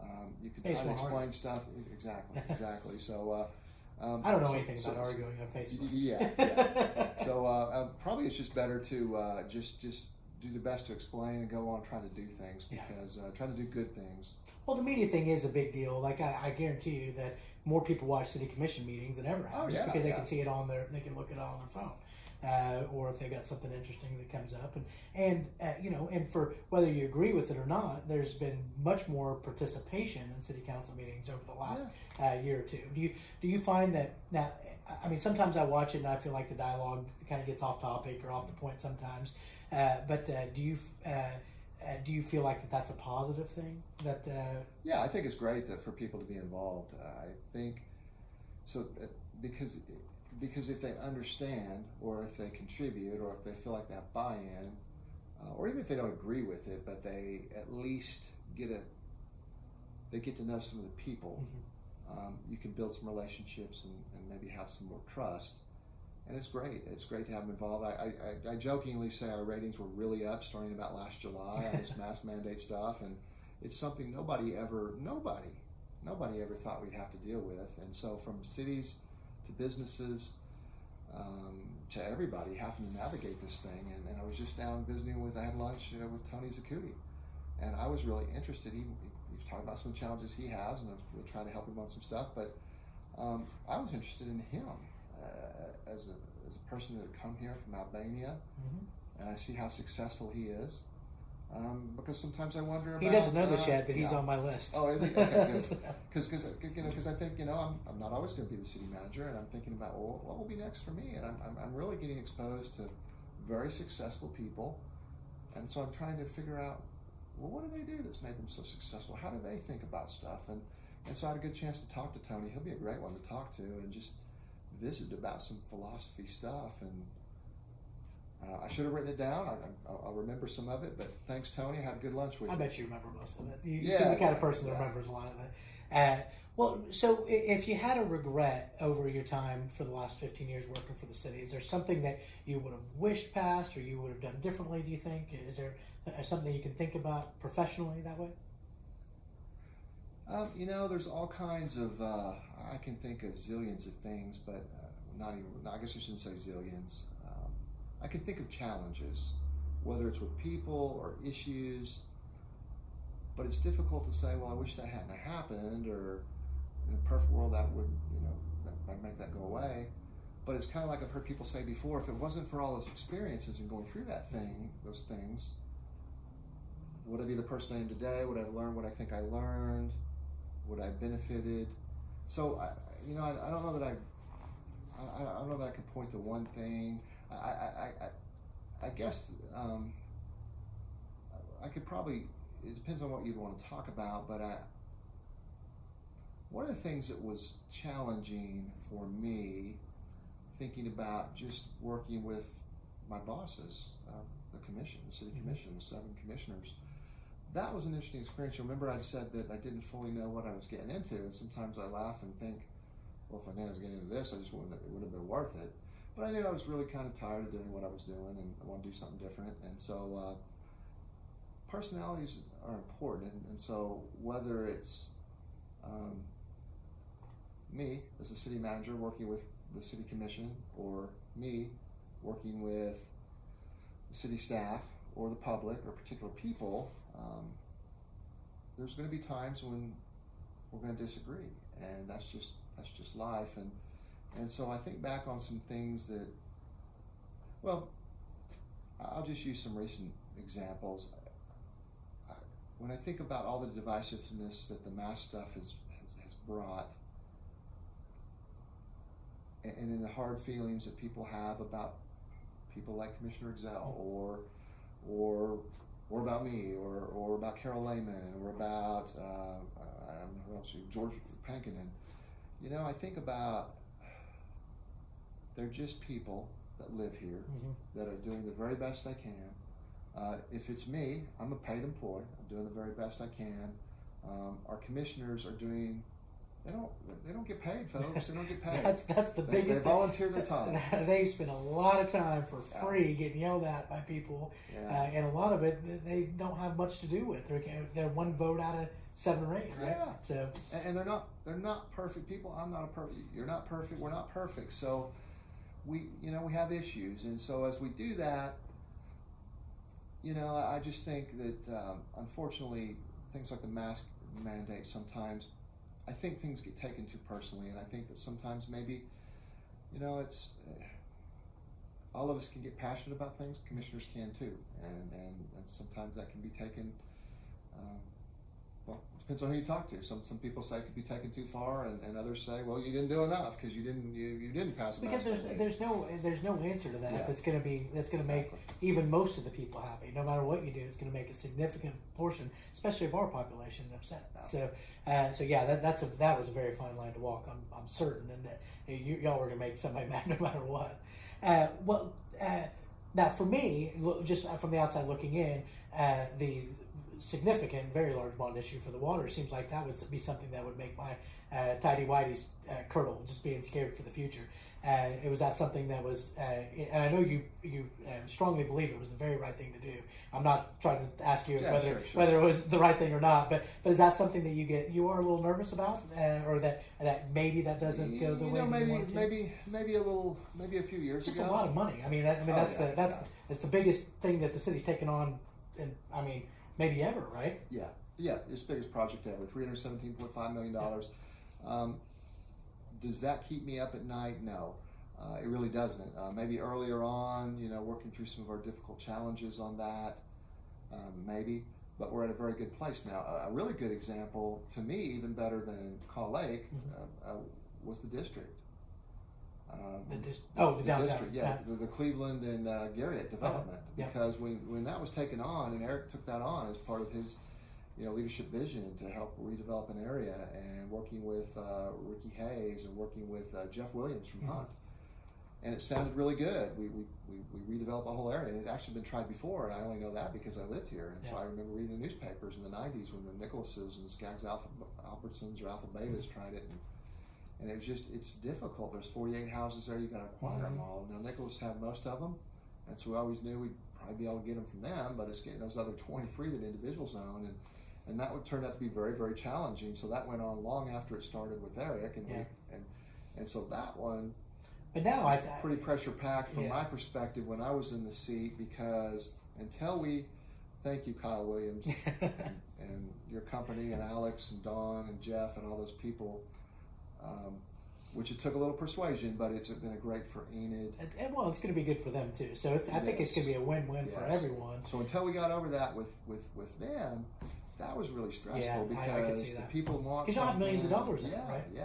um, you could They try to explain stuff. e, Exactly, (laughs) exactly. So, uh, um, I don't know so- anything so- about so- arguing on Facebook. Yeah, yeah. (laughs) so uh, uh, probably it's just better to uh, just just do the best to explain and go on trying to do things Yeah. because uh, trying to do good things. Well, the media thing is a big deal. Like I, I guarantee you that more people watch city commission meetings than ever have, Oh, just yeah, because they can see it on their, they can look it on their phone, uh, or if they've got something interesting that comes up, and and uh, you know, and for whether you agree with it or not, there's been much more participation in city council meetings over the last uh, year or two. Do you do you find that now? I mean, sometimes I watch it and I feel like the dialogue kind of gets off topic or off the point sometimes. Uh, but uh, do you uh, uh, do you feel like that that's a positive thing? That uh, Yeah, I think it's great that for people to be involved. Uh, I think so because because if they understand or if they contribute or if they feel like have buy-in uh, or even if they don't agree with it, but they at least get a they get to know some of the people. Um, you can build some relationships and, and maybe have some more trust. And it's great. It's great to have them involved. I, I, I jokingly say our ratings were really up starting about last July on this (laughs) mask mandate stuff, and it's something nobody ever, nobody, nobody ever thought we'd have to deal with. And so, from cities to businesses um, to everybody having to navigate this thing. And, and I was just down visiting with, I had lunch uh, with Tony Zacuti, and I was really interested. He, he was talking about some challenges he has, and I was trying to help him on some stuff. But um, I was interested in him uh, as a as a person that had come here from Albania, Mhm. and I see how successful he is. Um, because sometimes I wonder about. he doesn't know this uh, yet, but he's on my list. Oh, is he? Okay, Because, (laughs) because, you know, because I think, you know, I'm, I'm not always going to be the city manager, and I'm thinking about, well, what will be next for me? And I'm, I'm, I'm really getting exposed to very successful people, and so I'm trying to figure out, well, what do they do that's made them so successful? How do they think about stuff? And and so I had a good chance to talk to Tony. He'll be a great one to talk to, and just visit about some philosophy stuff. And uh, I should have written it down. I, I, I'll remember some of it, but thanks, Tony. I had a good lunch with I you. I bet you remember most of it. You, Yeah, seem the kind of person that yeah. remembers a lot of it. Uh, well, so if you had a regret over your time for the last 15 years working for the city, is there something that you would have wished past or you would have done differently, do you think? Is there uh, something you can think about professionally that way? Um, you know, there's all kinds of. Uh, I can think of zillions of things, but uh, not even. I guess I shouldn't say zillions. I can think of challenges, whether it's with people or issues. But it's difficult to say. Well, I wish that hadn't happened, or in a perfect world that would, you know, that might make that go away. But it's kind of like I've heard people say before. If it wasn't for all those experiences and going through that thing, those things, would I be the person I am today? Would I have learned what I think I learned? Would I have benefited? So, I, you know, I, I don't know that I, I, I don't know that I could point to one thing. I, I, I, guess um, I could probably. It depends on what you'd want to talk about, but I. One of the things that was challenging for me, thinking about just working with my bosses, uh, the commission, the city Mhm. commission, the seven commissioners, that was an interesting experience. You remember I said that I didn't fully know what I was getting into, and sometimes I laugh and think, well, if I knew I was getting into this, I just wouldn't. It would have been worth it. But I knew I was really kind of tired of doing what I was doing, and I want to do something different. And so, uh, personalities are important, and, and so whether it's um, me as a city manager working with the city commission, or me working with the city staff, or the public, or particular people, um, there's going to be times when we're going to disagree, and that's just that's just life. And and so I think back on some things that, well, I'll just use some recent examples. When I think about all the divisiveness that the mask stuff has, has, brought, and, in the hard feelings that people have about people like Commissioner Ezzell or or or about me, or, or about Carol Lehman, or about uh, I don't know who else, George Pankonin. You know, I think about they're just people that live here mm-hmm. that are doing the very best they can. Uh, if it's me, I'm a paid employee. I'm doing the very best I can. Um, our commissioners are doing. They don't. They don't get paid, folks. They don't get (laughs) paid. that's that's the they, biggest. They volunteer their time. (laughs) they spend a lot of time for free yeah. getting yelled at by people, yeah. uh, and a lot of it they don't have much to do with. They're, they're one vote out of seven or eight, right? Yeah. So, and, and they're not they're not perfect people. I'm not a perfect. You're not perfect. We're not perfect. So we you know we have issues, and so as we do that, you know, I just think that um, unfortunately things like the mask mandate sometimes, I think things get taken too personally, and I think that sometimes maybe, you know, it's. Uh, all of us can get passionate about things. Commissioners can too, and and, and sometimes that can be taken um, depends on who you talk to. Some some people say it could be taken too far, and, and others say, well, you didn't do enough because you didn't you, you didn't pass it. Because there's there's no there's no answer to that yeah. that's going to be that's going to make even most of the people happy. No matter what you do, it's going to make a significant portion, especially of our population, upset. So uh, so yeah, that that's a that was a very fine line to walk. I'm I'm certain, and that you, y'all were going to make somebody (laughs) mad no matter what. Uh, well. Uh, now, for me, just from the outside looking in, uh, the significant, very large bond issue for the water, seems like that would be something that would make my uh, tidy whities uh, curdle, just being scared for the future. Uh, it was that something that was, uh, and I know you you uh, strongly believe it was the very right thing to do. I'm not trying to ask you yeah, whether sure, sure. whether it was the right thing or not, but but is that something that you get you are a little nervous about, uh, or that that maybe that doesn't go the you way know, maybe you want to? maybe maybe a little maybe a few years just ago. a lot of money. I mean, that, I mean oh, that's yeah, the that's yeah. that's the biggest thing that the city's taken on, and I mean maybe ever, right? Yeah, yeah, it's biggest project ever, three hundred seventeen point five million dollars. Um, does that keep me up at night? No, uh, it really doesn't. Uh, maybe earlier on, you know, working through some of our difficult challenges on that, um, maybe. But we're at a very good place now. A, really good example, to me, even better than Kaw Lake, mm-hmm. uh, uh was the district. Um, the dis- oh, the, the downtown. district, yeah, the, the, Cleveland and uh, Garriott development. Uh-huh. Because yeah. when, when that was taken on, and Eric took that on as part of his, you know, leadership vision to help redevelop an area, and working with uh, Ricky Hayes and working with uh, Jeff Williams from mm-hmm. Hunt, and it sounded really good. We, we, we, we redeveloped a whole area, and it had actually been tried before, and I only know that because I lived here. And yeah. so I remember reading the newspapers in the '90s when the Nicholases and the Skaggs Alpha Albertsons or Alpha Betas mm-hmm. tried it. And, and it was just it's difficult. There's 48 houses there. You got to acquire mm-hmm. them all. Now Nicholas had most of them, and so we always knew we'd probably be able to get them from them. But it's getting those other 23 that individuals own, and and that would turn out to be very very challenging. So that went on long after it started with Eric, and yeah. we, and and so that one. But now I th- pretty pressure packed from yeah. my perspective when I was in the seat because until we thank you Kyle Williams (laughs) and, and your company and Alex and Don and Jeff and all those people um, which it took a little persuasion, but it's been a great for Enid. And, and well, it's going to be good for them too. So it's, I think it's going to be a win-win yes. for everyone. So until we got over that with with with them, that was really stressful yeah, because the people want. Because have millions of dollars yeah, it, right? Yeah.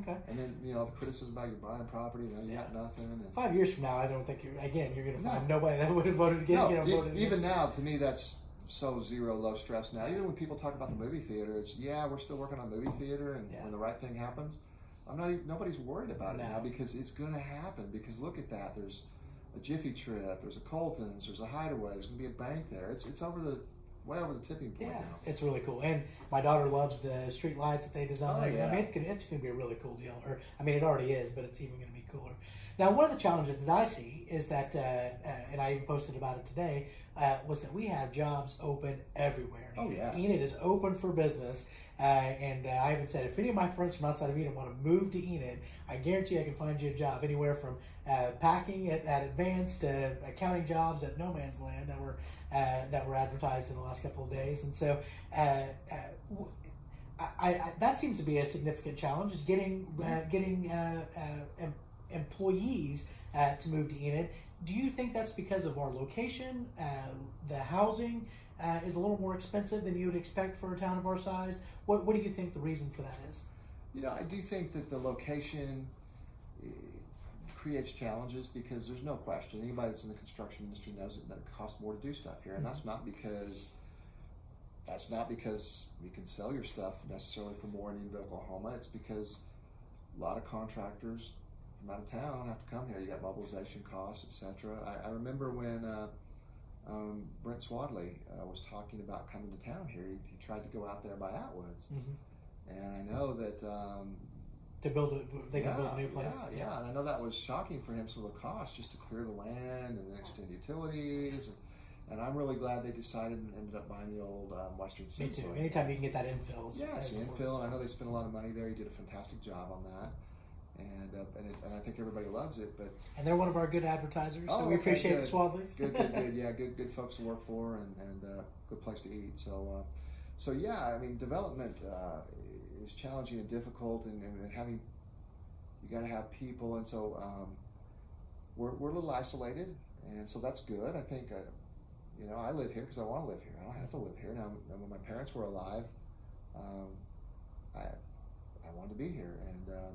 Okay. And then you know the criticism about you buying property, you know you yeah. got nothing. And, Five years from now, I don't think you're again. You're going to find no. nobody that would have voted against. No, you know, voted even now, to me, that's so zero low stress now. Even when people talk about the movie theater, it's yeah, we're still working on movie theater, and yeah. when the right thing happens, I'm not even, nobody's worried about it no. now because it's going to happen. Because look at that. There's a Jiffy Trip. There's a Colton's. There's a Hideaway. There's going to be a bank there. It's it's over the way over the tipping point Yeah, now. it's really cool. And my daughter loves the street lights that they designed. Oh, yeah. I mean, it's gonna, it's gonna be a really cool deal. Or, I mean, it already is, but it's even gonna be cooler. Now, one of the challenges that I see is that, uh, uh, and I even posted about it today, uh, was that we have jobs open everywhere. Oh, yeah. Enid is open for business. Uh, and uh, I even said, if any of my friends from outside of Enid want to move to Enid, I guarantee I can find you a job anywhere from uh, packing at, at Advanced to accounting jobs at No Man's Land that were uh, that were advertised in the last couple of days. And so, uh, uh, w- I, I, that seems to be a significant challenge: is getting uh, getting uh, uh, employees uh, to move to Enid. Do you think that's because of our location, uh, the housing? Uh, is a little more expensive than you would expect for a town of our size. What, what do you think the reason for that is? You know, I do think that the location eh, creates challenges because there's no question. Anybody that's in the construction industry knows it, that it costs more to do stuff here, and that's not because that's not because we can sell your stuff necessarily for more in Enid, Oklahoma. It's because a lot of contractors from out of town have to come here. You got mobilization costs, etc. I, I remember when. Uh, um, Brent Swadley uh, was talking about coming to town here. He, he tried to go out there by Atwoods, Mm-hmm. and I know that um, To build a, they can build a new place. yeah, yeah, and I know that was shocking for him. Some of the costs just to clear the land and then extend utilities, and, and I'm really glad they decided and ended up buying the old um, Western Me too. Anytime you can get that infill. Yeah, it's the infill, and I know they spent a lot of money there. He did a fantastic job on that, and uh, and, it, and I think everybody loves it. But And they're one of our good advertisers, so Oh, we okay, appreciate good. the Swadleys. good, good, good. (laughs) Yeah, good, good folks to work for, and and uh, good place to eat. So, uh, so yeah, I mean, development uh, is challenging and difficult, and, and, and having you got to have people, and so um, we're we're a little isolated, and so that's good. I think. Uh, you know, I live here because I want to live here. I don't have to live here now. When my parents were alive, um, I I wanted to be here, and um,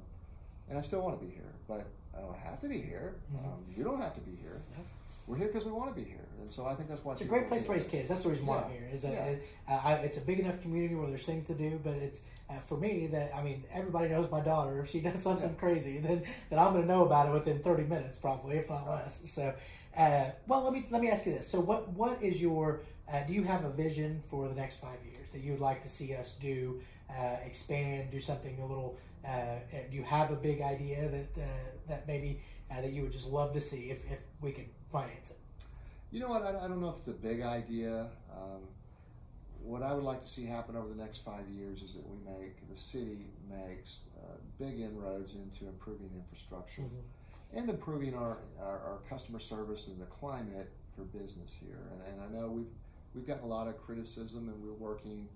and I still want to be here, but I don't have to be here. Mhm. Um, you don't have to be here. Yeah. We're here because we want to be here, and so I think that's why It's a great place to raise kids. That's the reason why I'm here. Is that Yeah. it, uh, I, it's a big enough community where there's things to do, but it's uh, for me that I mean everybody knows my daughter. If she does something Yeah. crazy, then then I'm going to know about it within 30 minutes, probably, if not Right. less. So, uh, well, let me let me ask you this. So, what what is your uh, do you have a vision for the next five years that you would like to see us do, uh, expand, do something a little? Uh, do you have a big idea that uh, that maybe uh, that you would just love to see if, if we could finance it? You know what? I, I don't know if it's a big idea. Um, what I would like to see happen over the next five years is that we make the city makes uh, big inroads into improving infrastructure Mhm. and improving our, our, our customer service and the climate for business here. And, and I know we've we've gotten a lot of criticism, and we're working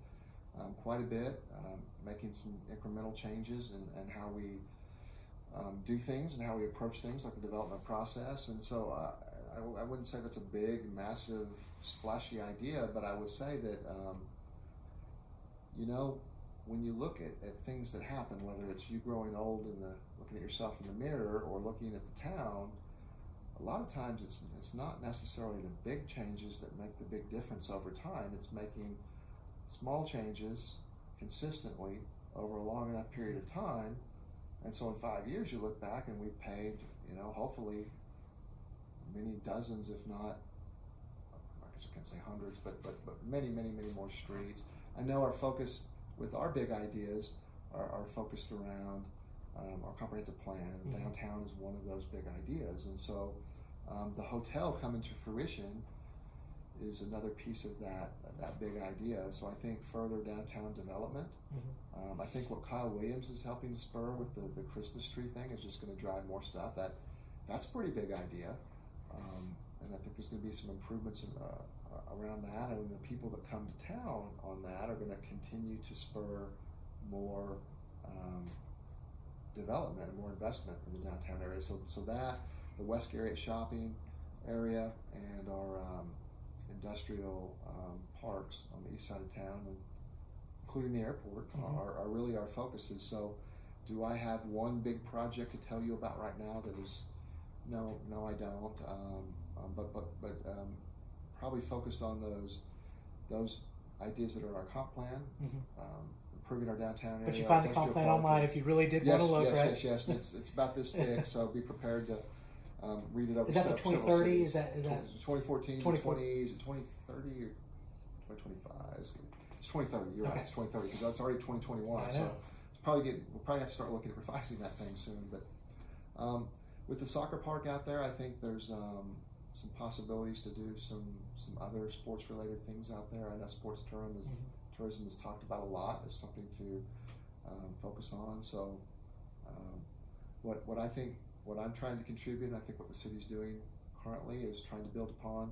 um, quite a bit, um, making some incremental changes in, in how we um, do things and how we approach things, like the development process. And so uh, I, I wouldn't say that's a big, massive, splashy idea, but I would say that um, you know when you look at, at things that happen, whether it's you growing old and the looking at yourself in the mirror or looking at the town, a lot of times it's it's not necessarily the big changes that make the big difference over time. It's making small changes consistently over a long enough period of time. And so in five years you look back and we've paid, you know, hopefully many dozens, if not I guess I can't say hundreds, but but, but many, many, many more streets. I know our focus with our big ideas are, are focused around um, our comprehensive plan, and Mhm. downtown is one of those big ideas. And so, um, the hotel coming to fruition is another piece of that that big idea. So I think further downtown development. Mhm. Um, I think what Kyle Williams is helping to spur with the, the Christmas tree thing is just going to drive more stuff. That that's a pretty big idea, um, and I think there's going to be some improvements in, uh, around that. And the people that come to town on that are going to continue to spur more um, development and more investment in the downtown area. So, so that the West Garriott shopping area and our um, industrial um, parks on the east side of town, and including the airport, Mhm. are, are really our focuses. So, do I have one big project to tell you about right now that is? No, no, I don't. Um, um, but but but um, probably focused on those those ideas that are in our comp plan, Mhm. um, improving our downtown area. But you find the comp plan online if you really did Yes, want to look, yes, right? yes, yes. It's, it's about this thick, (laughs) so be prepared to um, read it over. Is that the 2030? Is that- is that- 2014, 2040? 20, is it 2030 or 2025. It's, it's 2030. You're Okay. right. It's 2030 because it's already 2021. I So it's probably get, we'll probably have to start looking at (laughs) revising that thing soon. But um, with the soccer park out there, I think there's um, some possibilities to do some some other sports related things out there. I know sports tourism is Mhm. tourism is talked about a lot as something to um, focus on. So um, what what I think what I'm trying to contribute, and I think what the city's doing currently is trying to build upon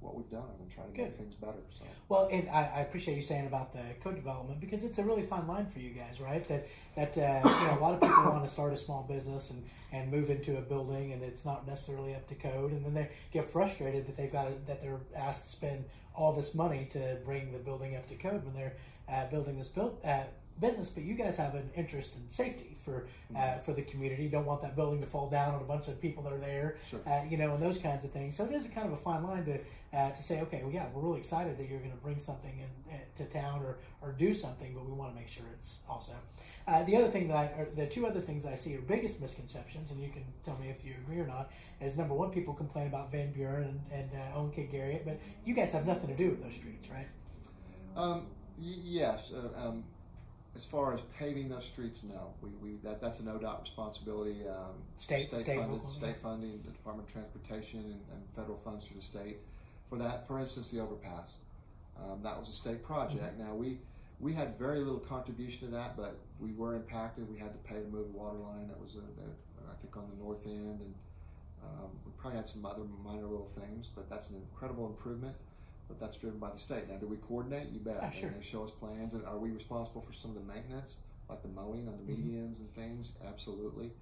what we've done and trying to make things better. So Well, and I, I appreciate you saying about the code development because it's a really fine line for you guys, right? That that uh, you know a lot of people want to start a small business and and move into a building, and it's not necessarily up to code, and then they get frustrated that they've got that they're asked to spend all this money to bring the building up to code when they're uh, building this build, uh, business. But you guys have an interest in safety for uh, for the community. You don't want that building to fall down on a bunch of people that are there sure. uh, you know, and those kinds of things. So it is a kind of a fine line to uh, to say, okay, well, yeah, we're really excited that you're going to bring something in, uh, to town or, or do something, but we want to make sure it's also. Uh, the other thing that I, or the two other things I see are biggest misconceptions, and you can tell me if you agree or not, is number one, people complain about Van Buren and, and uh, Owen K. Garriott, but you guys have nothing to do with those streets, right? Um, y- yes. Um, as far as paving those streets, no. We, we that that's an ODOT responsibility. Um, State- state, funded, local, state yeah. funding, the Department of Transportation, and, and federal funds through the state. For that, for instance, the overpass. Um, that was a state project. Mm-hmm. Now we we had very little contribution to that, but we were impacted. We had to pay to move a water line that was, a, a, I think, on the north end, and um, we probably had some other minor little things. But that's an incredible improvement. But that's driven by the state. Now, do we coordinate? You bet. Sure. And they show us plans, and are we responsible for some of the maintenance, like the mowing on the Mhm. medians and things? Absolutely,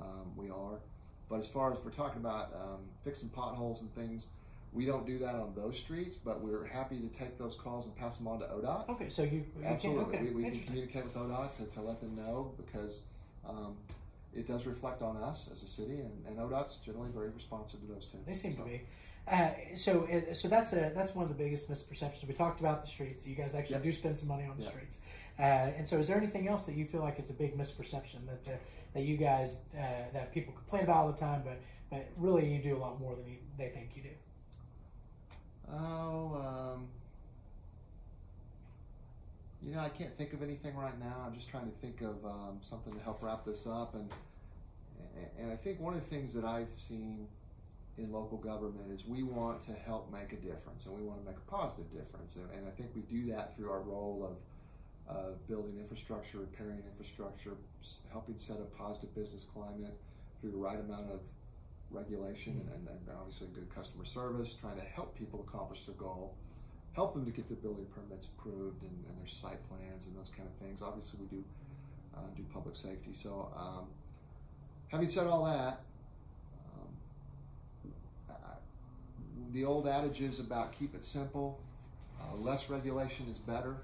um, we are. But as far as we're talking about um, fixing potholes and things, we don't do that on those streets. But we're happy to take those calls and pass them on to ODOT. Okay, so you, you Absolutely, Can, okay, we, we can communicate with ODOT to, to let them know because um, it does reflect on us as a city, and, and ODOT's generally very responsive to those too. They seem So, to be. Uh, so, uh, so that's a that's one of the biggest misperceptions. We talked about the streets. You guys actually Yep. do spend some money on the Yep. streets. Uh, and so, is there anything else that you feel like is a big misperception that uh, that you guys uh, that people complain about all the time, but but really you do a lot more than you, they think you do? Oh, um, you know, I can't think of anything right now. I'm just trying to think of um, something to help wrap this up, and and I think one of the things that I've seen in local government is we want to help make a difference, and we want to make a positive difference, and, and I think we do that through our role of uh, building infrastructure, repairing infrastructure, helping set a positive business climate through the right amount of regulation and, and obviously good customer service, trying to help people accomplish their goal, help them to get their building permits approved and, and their site plans and those kind of things. Obviously, we do uh, do public safety. So, um, having said all that, um, I- the old adages about keep it simple, uh, less regulation is better.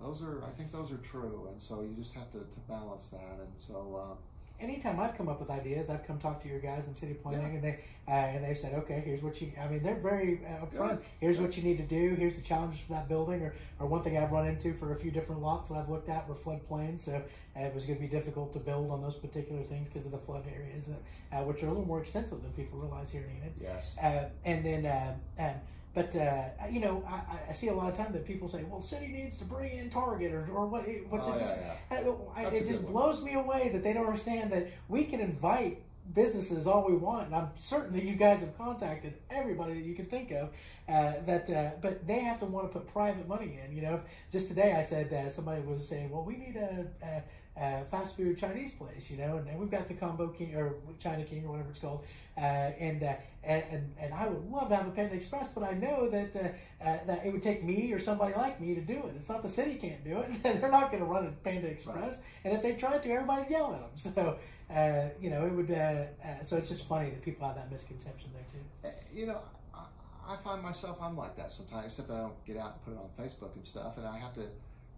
Those are, I think, those are true, and so you just have to, to balance that. And so, uh, Anytime I've come up with ideas, I've come talk to your guys in city planning, and they uh, and they've said, okay, here's what you. I mean, they're very uh, upfront. Here's what you need to do. Here's the challenges for that building, or, or one thing I've run into for a few different lots that I've looked at were floodplains, so uh, it was going to be difficult to build on those particular things because of the flood areas, uh, which are a little more extensive than people realize here in Enid. yes, Uh, and then, uh, um, but uh, you know, I, I see a lot of time that people say, "Well, city needs to bring in Target or, or what?" Which Oh, is yeah, just, yeah. I- I- it just blows me away that they don't understand that we can invite businesses all we want. And I'm certain that you guys have contacted everybody that you can think of. Uh, that, uh, but they have to want to put private money in. You know, just today I said uh, somebody was saying, "Well, we need a." a uh, fast food Chinese place, you know, and, and we've got the Combo King or China King or whatever it's called, uh, and, uh, and and I would love to have a Panda Express, but I know that uh, uh, that it would take me or somebody like me to do it. It's not the city can't do it; (laughs) they're not going to run a Panda Express, and if they tried to, everybody would yell at them. So uh, you know, it would. Uh, uh, so it's just funny that people have that misconception there too. You know, I, I find myself I'm like that sometimes, except I don't get out and put it on Facebook and stuff, and I have to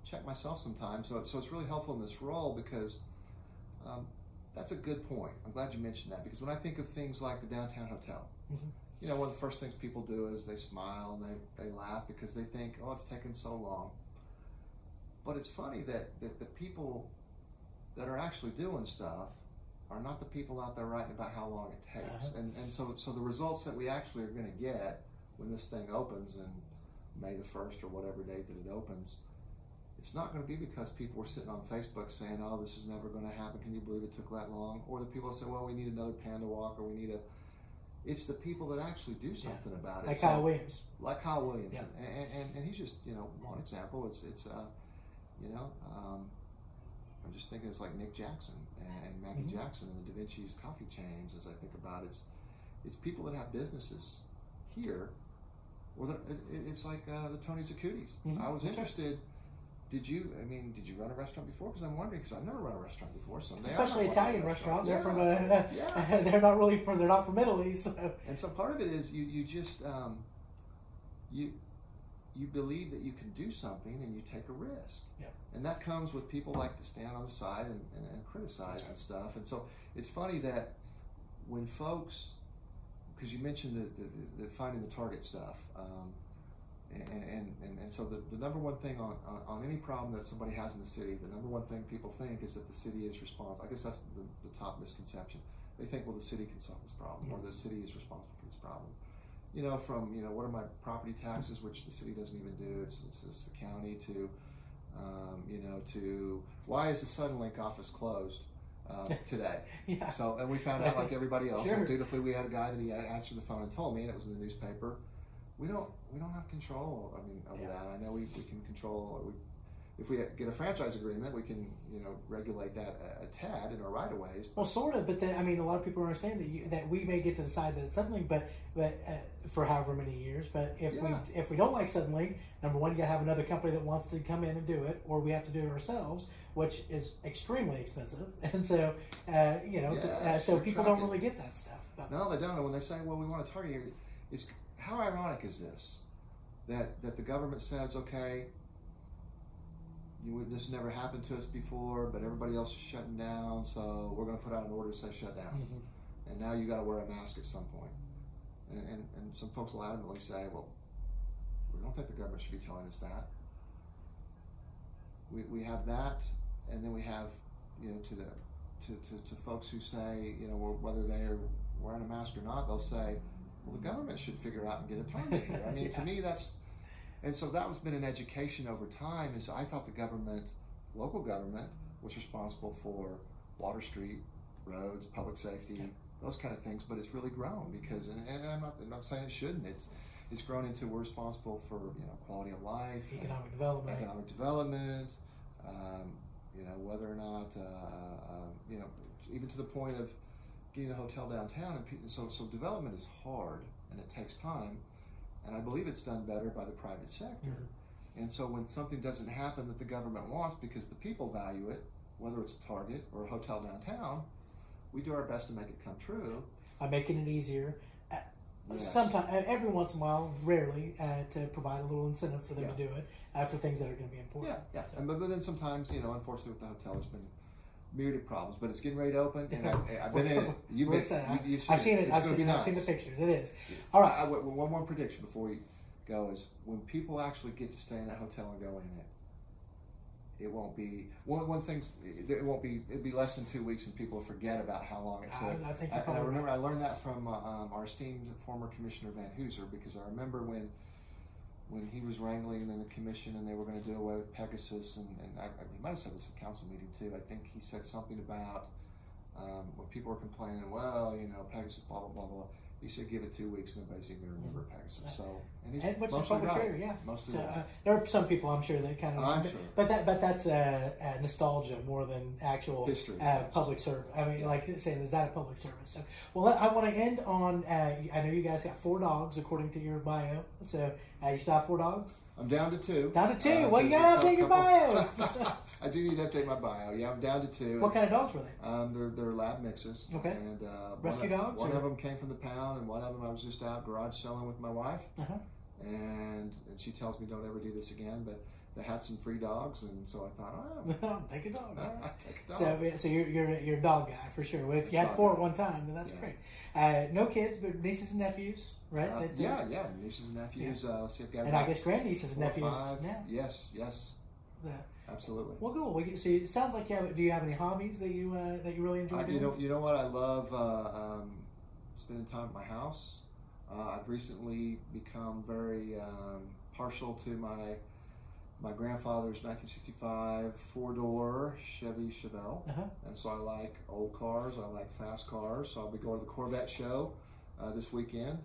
check myself sometimes. So, so it's really helpful in this role because um, that's a good point. I'm glad you mentioned that because when I think of things like the downtown hotel, Mhm. you know, one of the first things people do is they smile and they, they laugh because they think, oh, it's taken so long. But it's funny that, that the people that are actually doing stuff are not the people out there writing about how long it takes. Uh-huh. And, and so, so the results that we actually are going to get when this thing opens in May the first or whatever date that it opens, it's not going to be because people were sitting on Facebook saying, "Oh, this is never going to happen. Can you believe it took that long?" Or the people say, "Well, we need another panda walk, or we need a." It's the people that actually do something yeah. about it. Like so, Kyle Williams. Like Kyle Williams, yeah. and, and, and he's just you know one example. It's it's uh, you know um, I'm just thinking it's like Nick Jackson and, Maggie mm-hmm. Jackson and the Da Vinci's coffee chains. As I think about it, it's it's people that have businesses here, or the, it, it's like uh, the Tony Zaccutis. Mm-hmm. I was That's interested. Right did you? I mean, did you run a restaurant before? Because I'm wondering because I've never run a restaurant before. So especially Italian restaurant, they're from a. Yeah. (laughs) they're not really from. They're not from Italy. So. And so part of it is you. You just um, you you believe that you can do something and you take a risk. Yeah. And that comes with people like to stand on the side and, and, and criticize and stuff. And so it's funny that when folks, because you mentioned the, the, the, finding the target stuff. Um, and, and, and, and, so the, the number one thing on, on, on, any problem that somebody has in the city, the number one thing people think is that the city is responsible. I guess that's the, the top misconception. They think, well, the city can solve this problem, or the city is responsible for this problem. You know, from, you know, what are my property taxes, which the city doesn't even do, it's, it's, it's the county, to, um, you know, to why is the Suddenlink office closed? Uh, (laughs) today. yeah. So, and we found out like everybody else. Sure. And dutifully, we had a guy that he answered the phone and told me, and it was in the newspaper we don't we don't have control. I mean, over yeah. that. I know we, we can control. We, if we get a franchise agreement, we can you know regulate that a, a tad in our right of ways. Well, sort of, but then I mean, a lot of people understand that you, that we may get to decide that it's Suddenlink, but but uh, for however many years. But if yeah. we if we don't like Suddenlink, number one, you got to have another company that wants to come in and do it, or we have to do it ourselves, which is extremely expensive. (laughs) And so uh, you know, yeah, uh, so people don't really get that stuff. But. No, they don't. And when they say, "Well, we want to target you," it's how ironic is this? That that the government says, okay, you, this never happened to us before, but everybody else is shutting down, so we're going to put out an order to say shut down. Mm-hmm. And now you got to wear a mask at some point. And, and, and some folks will adamantly say, well, we don't think the government should be telling us that. We, we have that, and then we have, you know, to the to, to, to folks who say, you know, whether they're wearing a mask or not, they'll say, well, the government should figure out and get a (laughs) permit. I mean, yeah. to me, that's, and so that was been an education over time. Is I thought the government, local government, was responsible for Water Street, roads, public safety, yeah. those kind of things. But it's really grown because, and, and I'm, not, I'm not saying it shouldn't. It's it's grown into we're responsible for you know quality of life, economic development, economic development. Um, you know whether or not uh, uh, you know even to the point of getting a hotel downtown, and so so development is hard and it takes time, and I believe it's done better by the private sector. Mm-hmm. And so when something doesn't happen that the government wants because the people value it, whether it's a Target or a hotel downtown, we do our best to make it come true. By making it easier. Uh, yes. Sometimes, every once in a while, rarely, uh, to provide a little incentive for them yeah. to do it uh, for things that are going to be important. Yeah, yeah. So. And, but, but then sometimes, you know, unfortunately with the hotel, there's been myriad of problems, but it's getting ready to open, and I, (laughs) have been in it. You've been, you, have seen I've seen it. it. I've, seen, nice. I've seen, the pictures. It is. All right. I, I, one more prediction before we go is when people actually get to stay in that hotel and go in it, it won't be one one thing. It won't be. It'll be less than two weeks, and people forget about how long it took. I, I think. I, I remember. I learned that from uh, um, our esteemed former Commissioner Van Hooser because I remember when when he was wrangling in the commission and they were going to do away with Pegasus, and, and I, I, he might have said this at council meeting too. I think he said something about um, when people were complaining, well, you know, Pegasus, blah blah blah blah. He said, "Give it two weeks, nobody's even going to remember Pegasus." So, and he's and mostly right. True, yeah. Mostly so, uh, there are some people I'm sure that kind of, I'm but, sure. but that but that's uh, uh, nostalgia more than actual history, uh, yes. public service. I mean, yeah. like saying, is that a public service? So, well, I want to end on. Uh, I know you guys got four dogs according to your bio. So, uh, you still have four dogs? I'm down to two. Down to two. well, you gotta update your bio. (laughs) (laughs) I do need to update my bio. Yeah, I'm down to two. What kind of dogs were they? Um, they're they're lab mixes. Okay. And uh, rescue one, dogs. One or? of them came from the pound, and one of them I was just out garage selling with my wife. Uh-huh. And, and she tells me don't ever do this again, but they had some free dogs, and so I thought, oh, (laughs) take a dog. (laughs) take a dog. So, so you're you're you're a dog guy for sure. Well, if you had four at one time, then that's yeah. great. Uh, no kids, but nieces and nephews, right? Uh, yeah, yeah, nieces and nephews. Yeah. Uh, see, I've got and I guess grandnieces and nephews. Yeah. Yes, yes. Absolutely. Well, cool. Well, so it sounds like you have. Do you have any hobbies that you uh, that you really enjoy? you know, you know what I love uh, um, spending time at my house. Uh, I've recently become very um, partial to my my grandfather's 1965 four door Chevy Chevelle, Uh-huh. and so I like old cars. I like fast cars. So I'll be going to the Corvette show uh, this weekend.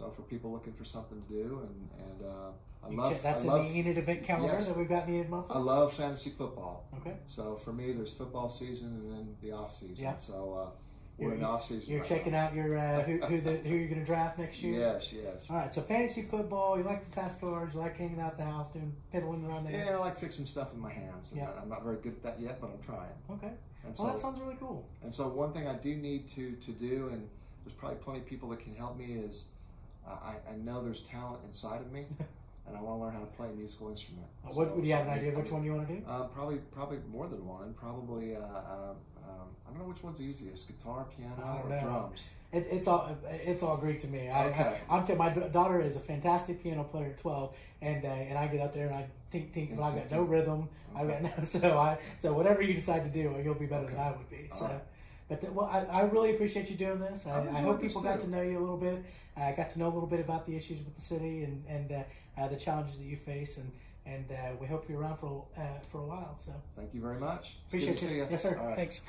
So for people looking for something to do, and and uh, I You love check- that's I in love the Enid event calendar Yes. that we've got in Enid month. I love fantasy football. Okay. So for me, there's football season and then the off season. Yeah. So uh, we're in off season. You're right checking now. out your uh, who who, the, who you're going to draft next year. Yes, yes. All right. So fantasy football. You like the fast cars. You like hanging out at the house, doing piddling around there. Yeah, I like fixing stuff in my hands. And Yeah. I'm not very good at that yet, but I'm trying. Okay. And Well, that sounds really cool. and so one thing I do need to to do, and there's probably plenty of people that can help me, is I, I know there's talent inside of me, (laughs) and I want to learn how to play a musical instrument. Uh, So- what do you have so an idea of which one you want to do? Uh, probably, probably more than one. Probably, uh, uh, um, I don't know which one's easiest: guitar, piano, or know. drums. It, it's all it's all Greek to me. I, Okay. I, am t- my daughter is a fantastic piano player at 12, and uh, and I get up there and I tink tink, but I've got no rhythm. I've got no (laughs) so I so whatever you decide to do, you'll be better than I would be. So. Right. But uh, well, I, I really appreciate you doing this. I, I hope people got to know you a little bit. I got to know a little bit about the issues with the city and and uh, uh, the challenges that you face, and and uh, we hope you're around for uh, for a while. So Thank you very much. Appreciate you. you. Yes, sir. Right. Thanks.